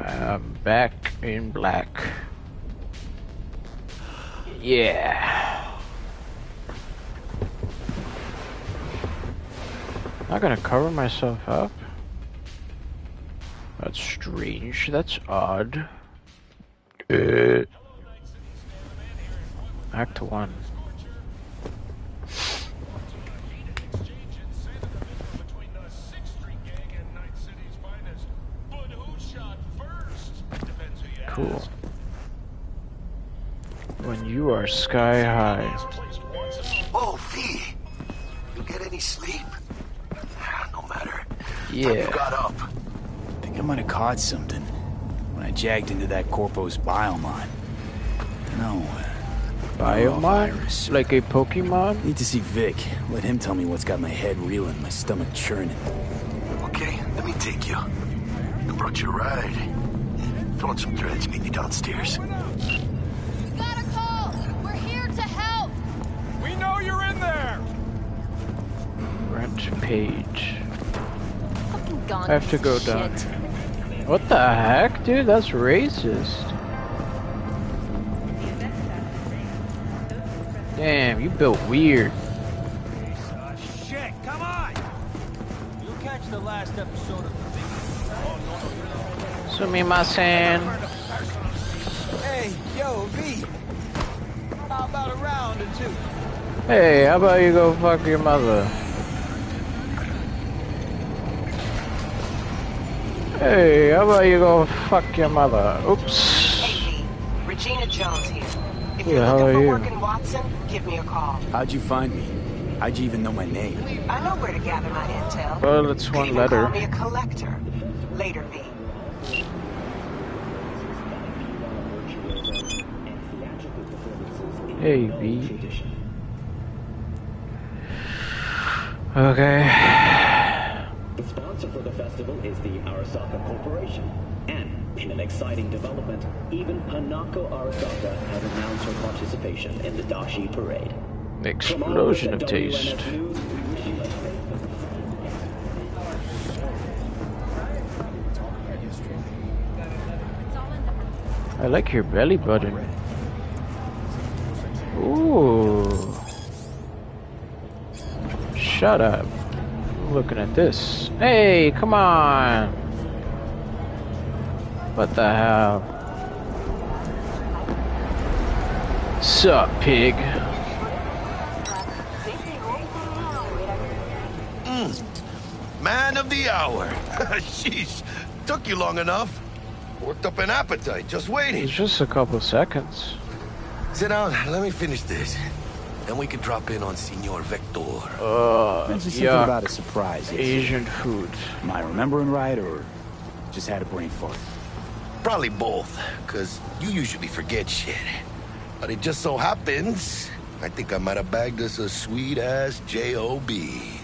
I'm back in black. Yeah. Not gonna cover myself up. That's strange. That's odd. Uh, Act 1. Sky high. Oh, V. You get any sleep? Ah, no matter. Yeah. You got up. I think I might have caught something when I jagged into that Corpos biomon. No. Uh, biomon? Like a Pokemon? Need to see Vik. Let him tell me what's got my head reeling, my stomach churning. Okay, let me take you. I brought you a ride. Throw on some threads, meet me downstairs. Page. Gone. I have to go down. What the heck, dude? That's racist. Damn, you built weird. Shit, come on! You'll catch the last episode of the Sumimasen. Hey, yo, V. How about a round or two? Hey, how about you go fuck your mother? Hey, how about you go fuck your mother? Oops. Hey, Regina Jones here. If you're the looking for you? work in Watson, give me a call. How'd you find me? How'd you even know my name? I know where to gather my intel. Well, it's one Even letter. Call me a collector. Later, V. Hey, B. Okay. The sponsor for the festival is the And in an exciting development, even Hanako Arasaka has announced her participation in the Dashi Parade. Explosion of taste. I like your belly button. Ooh. Shut up. Looking at this. Hey, come on. What the hell? Sup, pig? Mm. Man of the hour. Sheesh. Took you long enough. Worked up an appetite, just waiting. It's just a couple seconds. Sit down, let me finish this. Then we can drop in on Senor Vektor. Uh, Mentioned something yuck. about a surprise. yesterday. Asian food. Am I remembering right, or just had a brain fart? Probably both, because you usually forget shit. But it just so happens, I think I might have bagged us a sweet-ass J.O.B.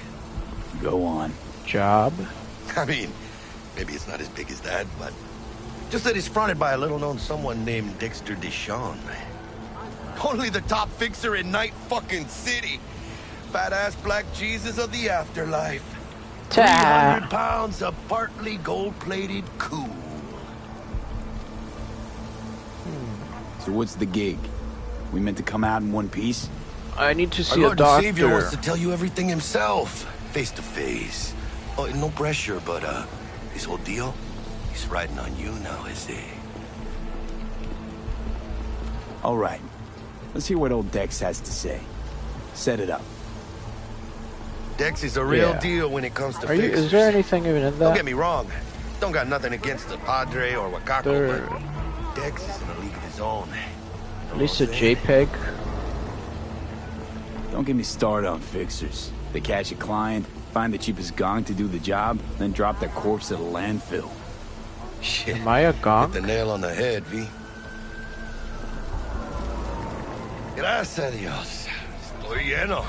Go on. Job? I mean, maybe it's not as big as that, but just that it's fronted by a little-known someone named Dexter Deshawn. Only the top fixer in Night fucking City. Fat-ass black Jesus of the afterlife. Ta. 300 pounds of partly gold-plated cool. So what's the gig? We meant to come out in one piece? I need to Our see a Lord Savior wants to tell you everything himself, face to face. Oh, no pressure, but uh, this whole deal, he's riding on you now, is he? All right. Let's hear what old Dex has to say. Set it up. Dex is a real Yeah. deal when it comes to Are you? fixers. Is there anything even in Don't get me wrong. Don't got nothing against the Padre or Wakako, but Dex is in a league of his own. At least a JPEG. Don't get me started on fixers. They catch a client, find the cheapest gong to do the job, then drop their corpse at a landfill. Shit. Am I a gong? Hit the nail on the head, V. Gracias a Dios. Estoy lleno.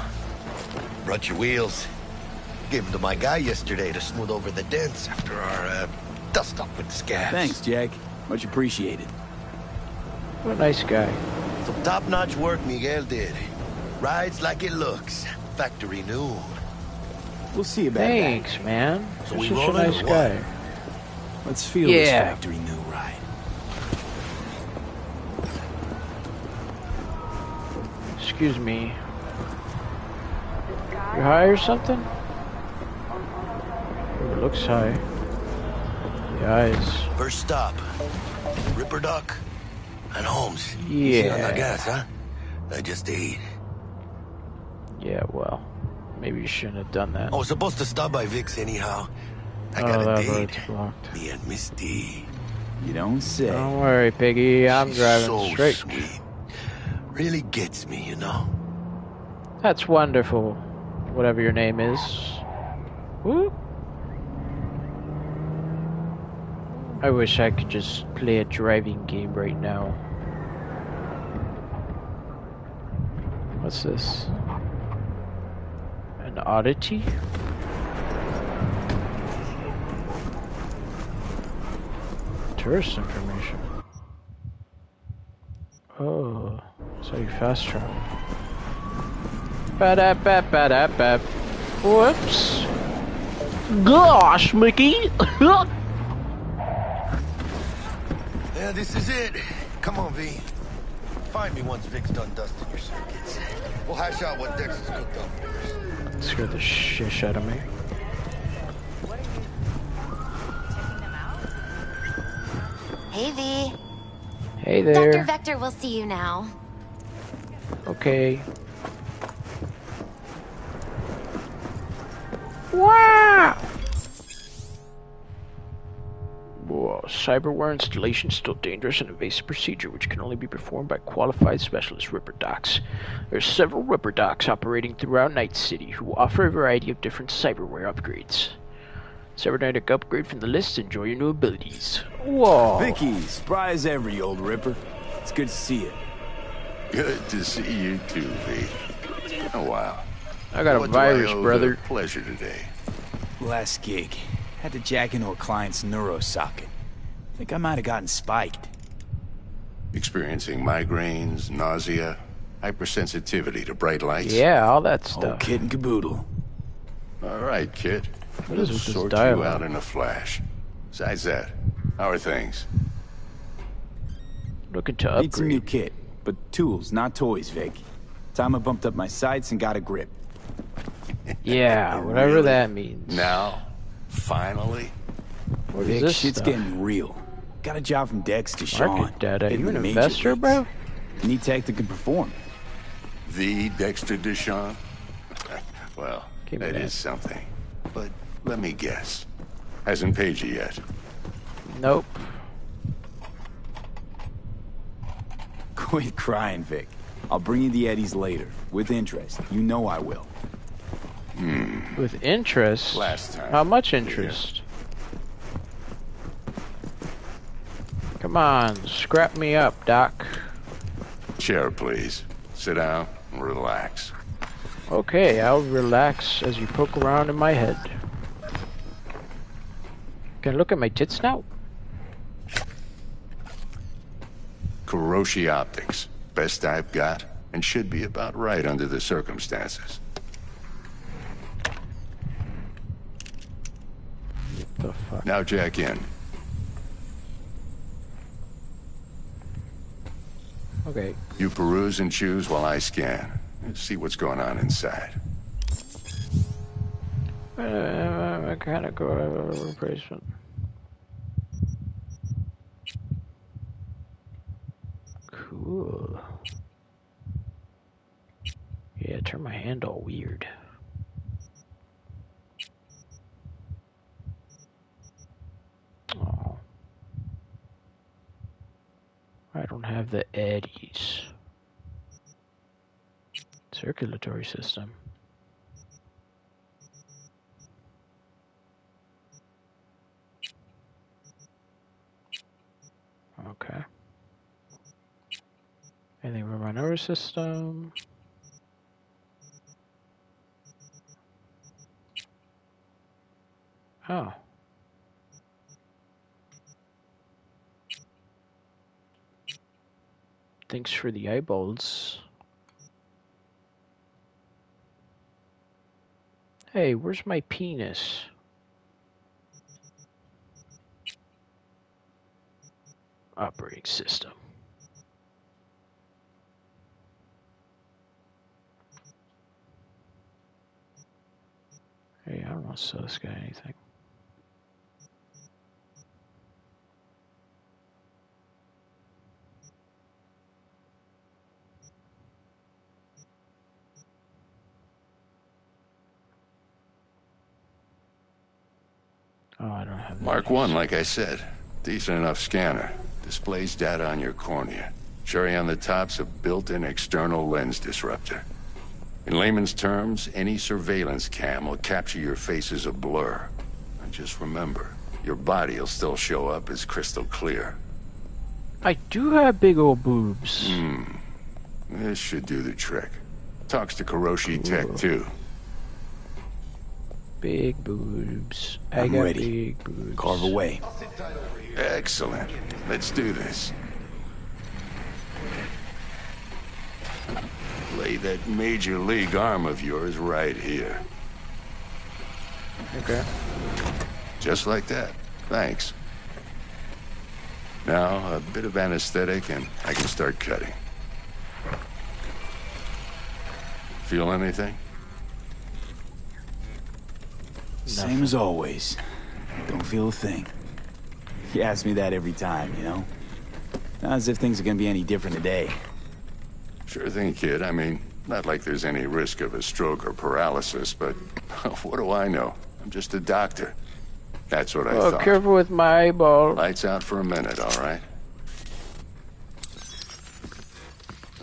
Brought your wheels. Gave them to my guy yesterday to smooth over the dents after our uh, dust up with the scabs. Thanks, Jack. Much appreciated. What a nice guy. Some top-notch work Miguel did. Rides like it looks. Factory new. We'll see about Thanks, man. So You're we such a nice guy. that. Let's feel this factory new ride. Excuse me. You high or something? It looks high. The eyes. First stop. Ripper Doc and Holmes. Easy on the Yeah. gas, huh? I just ate. Yeah, well, maybe you shouldn't have done that. I was supposed to stop by Vik's anyhow. I oh, got a date. road's blocked. Me and Miss D. You don't say. Don't worry, Piggy. I'm She's driving so straight. sweet. Really gets me, you know. That's wonderful. Whatever your name is. Woo. I wish I could just play a driving game right now. What's this? An oddity? Tourist information. Oh, so you fast travel. Ba-da-ba-ba-da-ba. Whoops. Gosh, Mickey! Yeah, this is it. Come on, V. Find me once Vik's done dusting your circuits. We'll hash out what Dex has cooked up for. Scare the shish out of me. Hey, V. Hey there. Dr. there. Vektor will see you now. Okay. Wow! Whoa, cyberware installation is still dangerous and invasive procedure which can only be performed by qualified specialist Ripper Docs. There are several Ripper Docs operating throughout Night City who offer a variety of different cyberware upgrades. Cybernetic upgrade from the list, enjoy your new abilities. Whoa! Vicky, spry as ever, old ripper. It's good to see you. Good to see you too, V. It's been a while. I got a What do I virus, brother. Pleasure today. Last gig. Had to jack into a client's neuro socket. Think I might have gotten spiked. Experiencing migraines, nausea, hypersensitivity to bright lights. Yeah, all that Whole stuff. kit and caboodle. All right, kid. What is We'll with this sort you out in a flash. Besides that, how are things? Looking to Need some new kit, but tools, not toys, Vik. Time I bumped up my sights and got a grip. Yeah, whatever Really? that means. Now, finally, What is Vik, this shit's stuff? getting real. Got a job from Dexter Deshawn. Market data. hitting You an the major investor, leagues. bro? Need tech that can perform. the Dexter Deshawn. well, Give me that that. is something. But let me guess. Hasn't paid you yet. Nope. Quit crying, Vik. I'll bring you the Eddies later, with interest. You know I will. With interest. Last time. How much interest? Come on, scrap me up, Doc. Chair, please. Sit down and relax. Okay, I'll relax as you poke around in my head. Can I look at my tits now? Kiroshi Optics. Best I've got, and should be about right under the circumstances. The fuck? Now jack in. Okay. You peruse and choose while I scan. And see what's going on inside. Uh, mechanical replacement. Cool. Yeah, turn my hand all weird. Oh. I don't have the eddies. Circulatory system. Okay. Anything with my nervous system? Oh. Thanks for the eyeballs. Hey, where's my penis? Operating system. Hey, I don't want to sell this guy anything. Oh, I don't have Mark 1, like I said. Decent enough scanner. Displays data on your cornea. Cherry on the top's a built-in external lens disruptor. In layman's terms, any surveillance cam will capture your face as a blur. And just remember, your body will still show up as crystal clear. I do have big old boobs. Hmm. This should do the trick. Talks to Kiroshi Tech, too. Big boobs. I I'm got ready. big boobs. Carve away. Excellent. Let's do this. Lay that major league arm of yours right here. Okay. Just like that. Thanks. Now, a bit of anesthetic and I can start cutting. Feel anything? Same as always. Don't feel a thing. You ask me that every time, you know? Not as if things are gonna be any different today. Sure thing, kid. I mean, not like there's any risk of a stroke or paralysis, but what do I know? I'm just a doctor. That's what I Oh, thought. careful with my eyeball. Lights out for a minute, all right?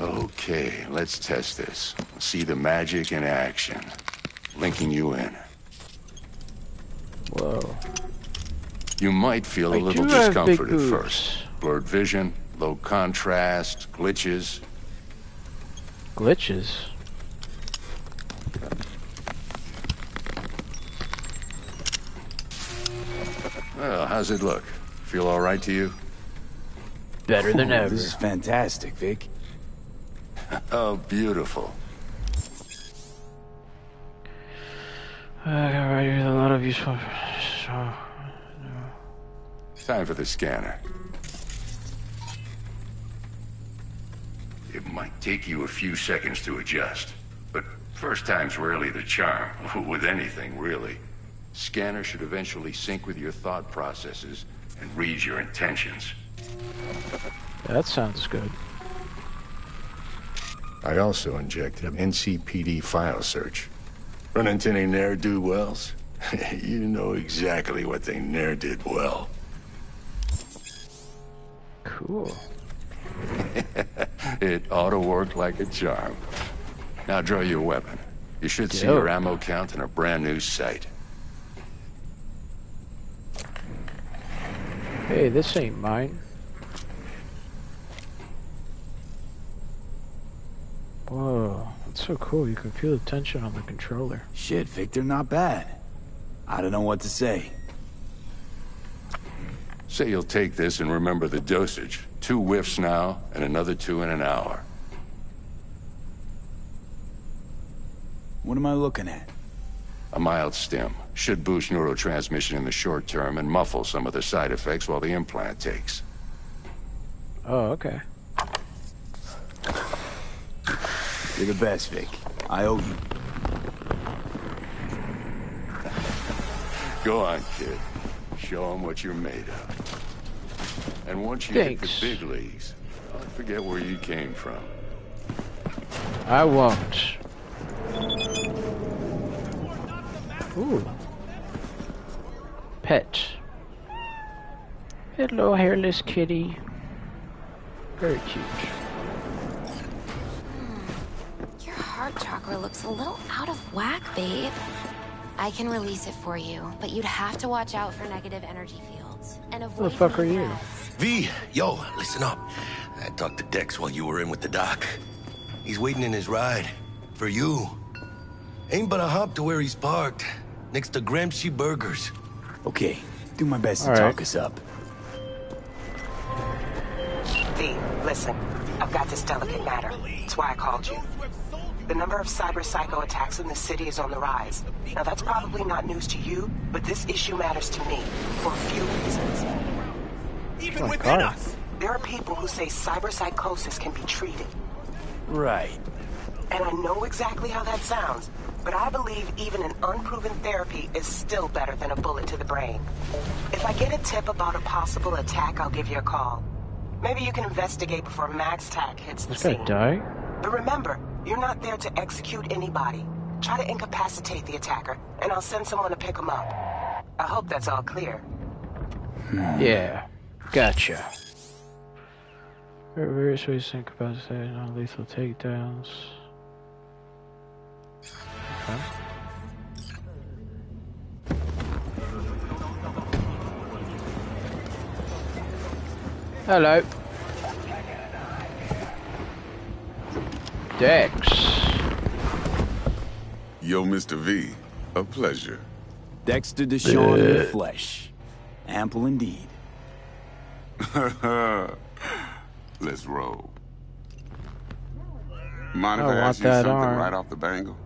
Okay, let's test this. See the magic in action. Linking you in. Whoa. You might feel a I little do discomfort at first. Blurred vision, low contrast, glitches. Glitches. Well, how's it look? Feel all right to you? Better than Ooh, ever. This is fantastic, Vik. Oh, beautiful. Uh, a lot of useful. Stuff, so, uh, Time for the scanner. It might take you a few seconds to adjust, but first time's rarely the charm, with anything, really. Scanner should eventually sync with your thought processes and read your intentions. that sounds good. I also injected an NCPD file search. Run into any ne'er-do-wells? you know exactly what they ne'er did well. Cool. it ought to work like a charm. Now draw your weapon. You should see your ammo count in a brand new sight. Hey, this ain't mine. Whoa, that's so cool. You can feel the tension on the controller. Shit, Viktor, not bad. I don't know what to say. Say you'll take this and remember the dosage. Two whiffs now, and another two in an hour. What am I looking at? A mild stim. Should boost neurotransmission in the short term and muffle some of the side effects while the implant takes. Oh, okay. You're the best, Vik. I owe you. Go on, kid. Show 'em what you're made of. And once you hit Thanks. the big leagues, don't forget where you came from. I won't. Ooh. Pet. Hello, hairless kitty. Very cute. Your heart chakra looks a little out of whack, babe. I can release it for you, but you'd have to watch out for negative energy fields and Who the fuck are you? V, yo, listen up. I talked to Dex while you were in with the doc. He's waiting in his ride. For you. Ain't but a hop to where he's parked. Next to Gramsci Burgers. Okay, do my best to All right. talk us up. V, listen. I've got this delicate matter. That's why I called you. The number of cyber psycho attacks in the city is on the rise. Now that's probably not news to you, but this issue matters to me for a few reasons. Even Oh, within God. us! There are people who say cyber psychosis can be treated. Right. And I know exactly how that sounds, but I believe even an unproven therapy is still better than a bullet to the brain. If I get a tip about a possible attack, I'll give you a call. Maybe you can investigate before MaxTac hits the This guy scene. die? But remember, you're not there to execute anybody. Try to incapacitate the attacker, and I'll send someone to pick him up. I hope that's all clear. Hmm. Yeah. Gotcha. There are various ways to think about say non-lethal takedowns. Okay. Hello. Dex. Yo, Mr. V, a pleasure. Dexter Deshawn in the flesh. Ample indeed. Let's roll. Mind if I I, want ask you that something arm. right off the bangle?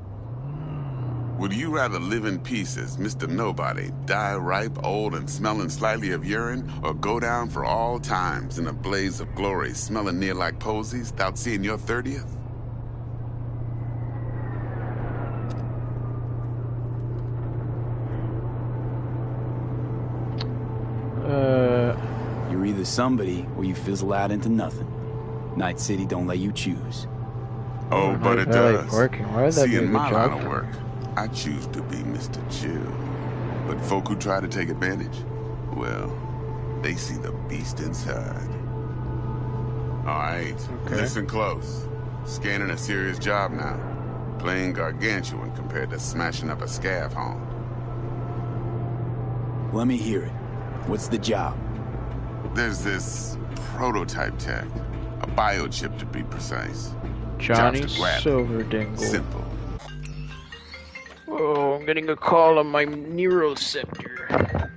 Would you rather live in pieces, Mr. Nobody, die ripe, old, and smelling slightly of urine, or go down for all times in a blaze of glory, smelling near like posies, without seeing your 30th? Somebody or you fizzle out into nothing. Night City don't let you choose. Oh, but it does. working. Why would that See, be in my job line of work, I choose to be Mr. Chill. But folk who try to take advantage, well, they see the beast inside. All right, Okay. listen close. Scanning a serious job now. Playing gargantuan compared to smashing up a scav home. Let me hear it. What's the job? There's this prototype tech, a biochip to be precise. Johnny Jobs to grab it. Silverdingle. Simple. Oh, I'm getting a call on my neuroceptor.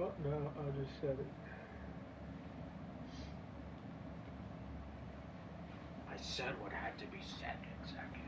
Oh no, I just said it. I said what had to be said, exactly.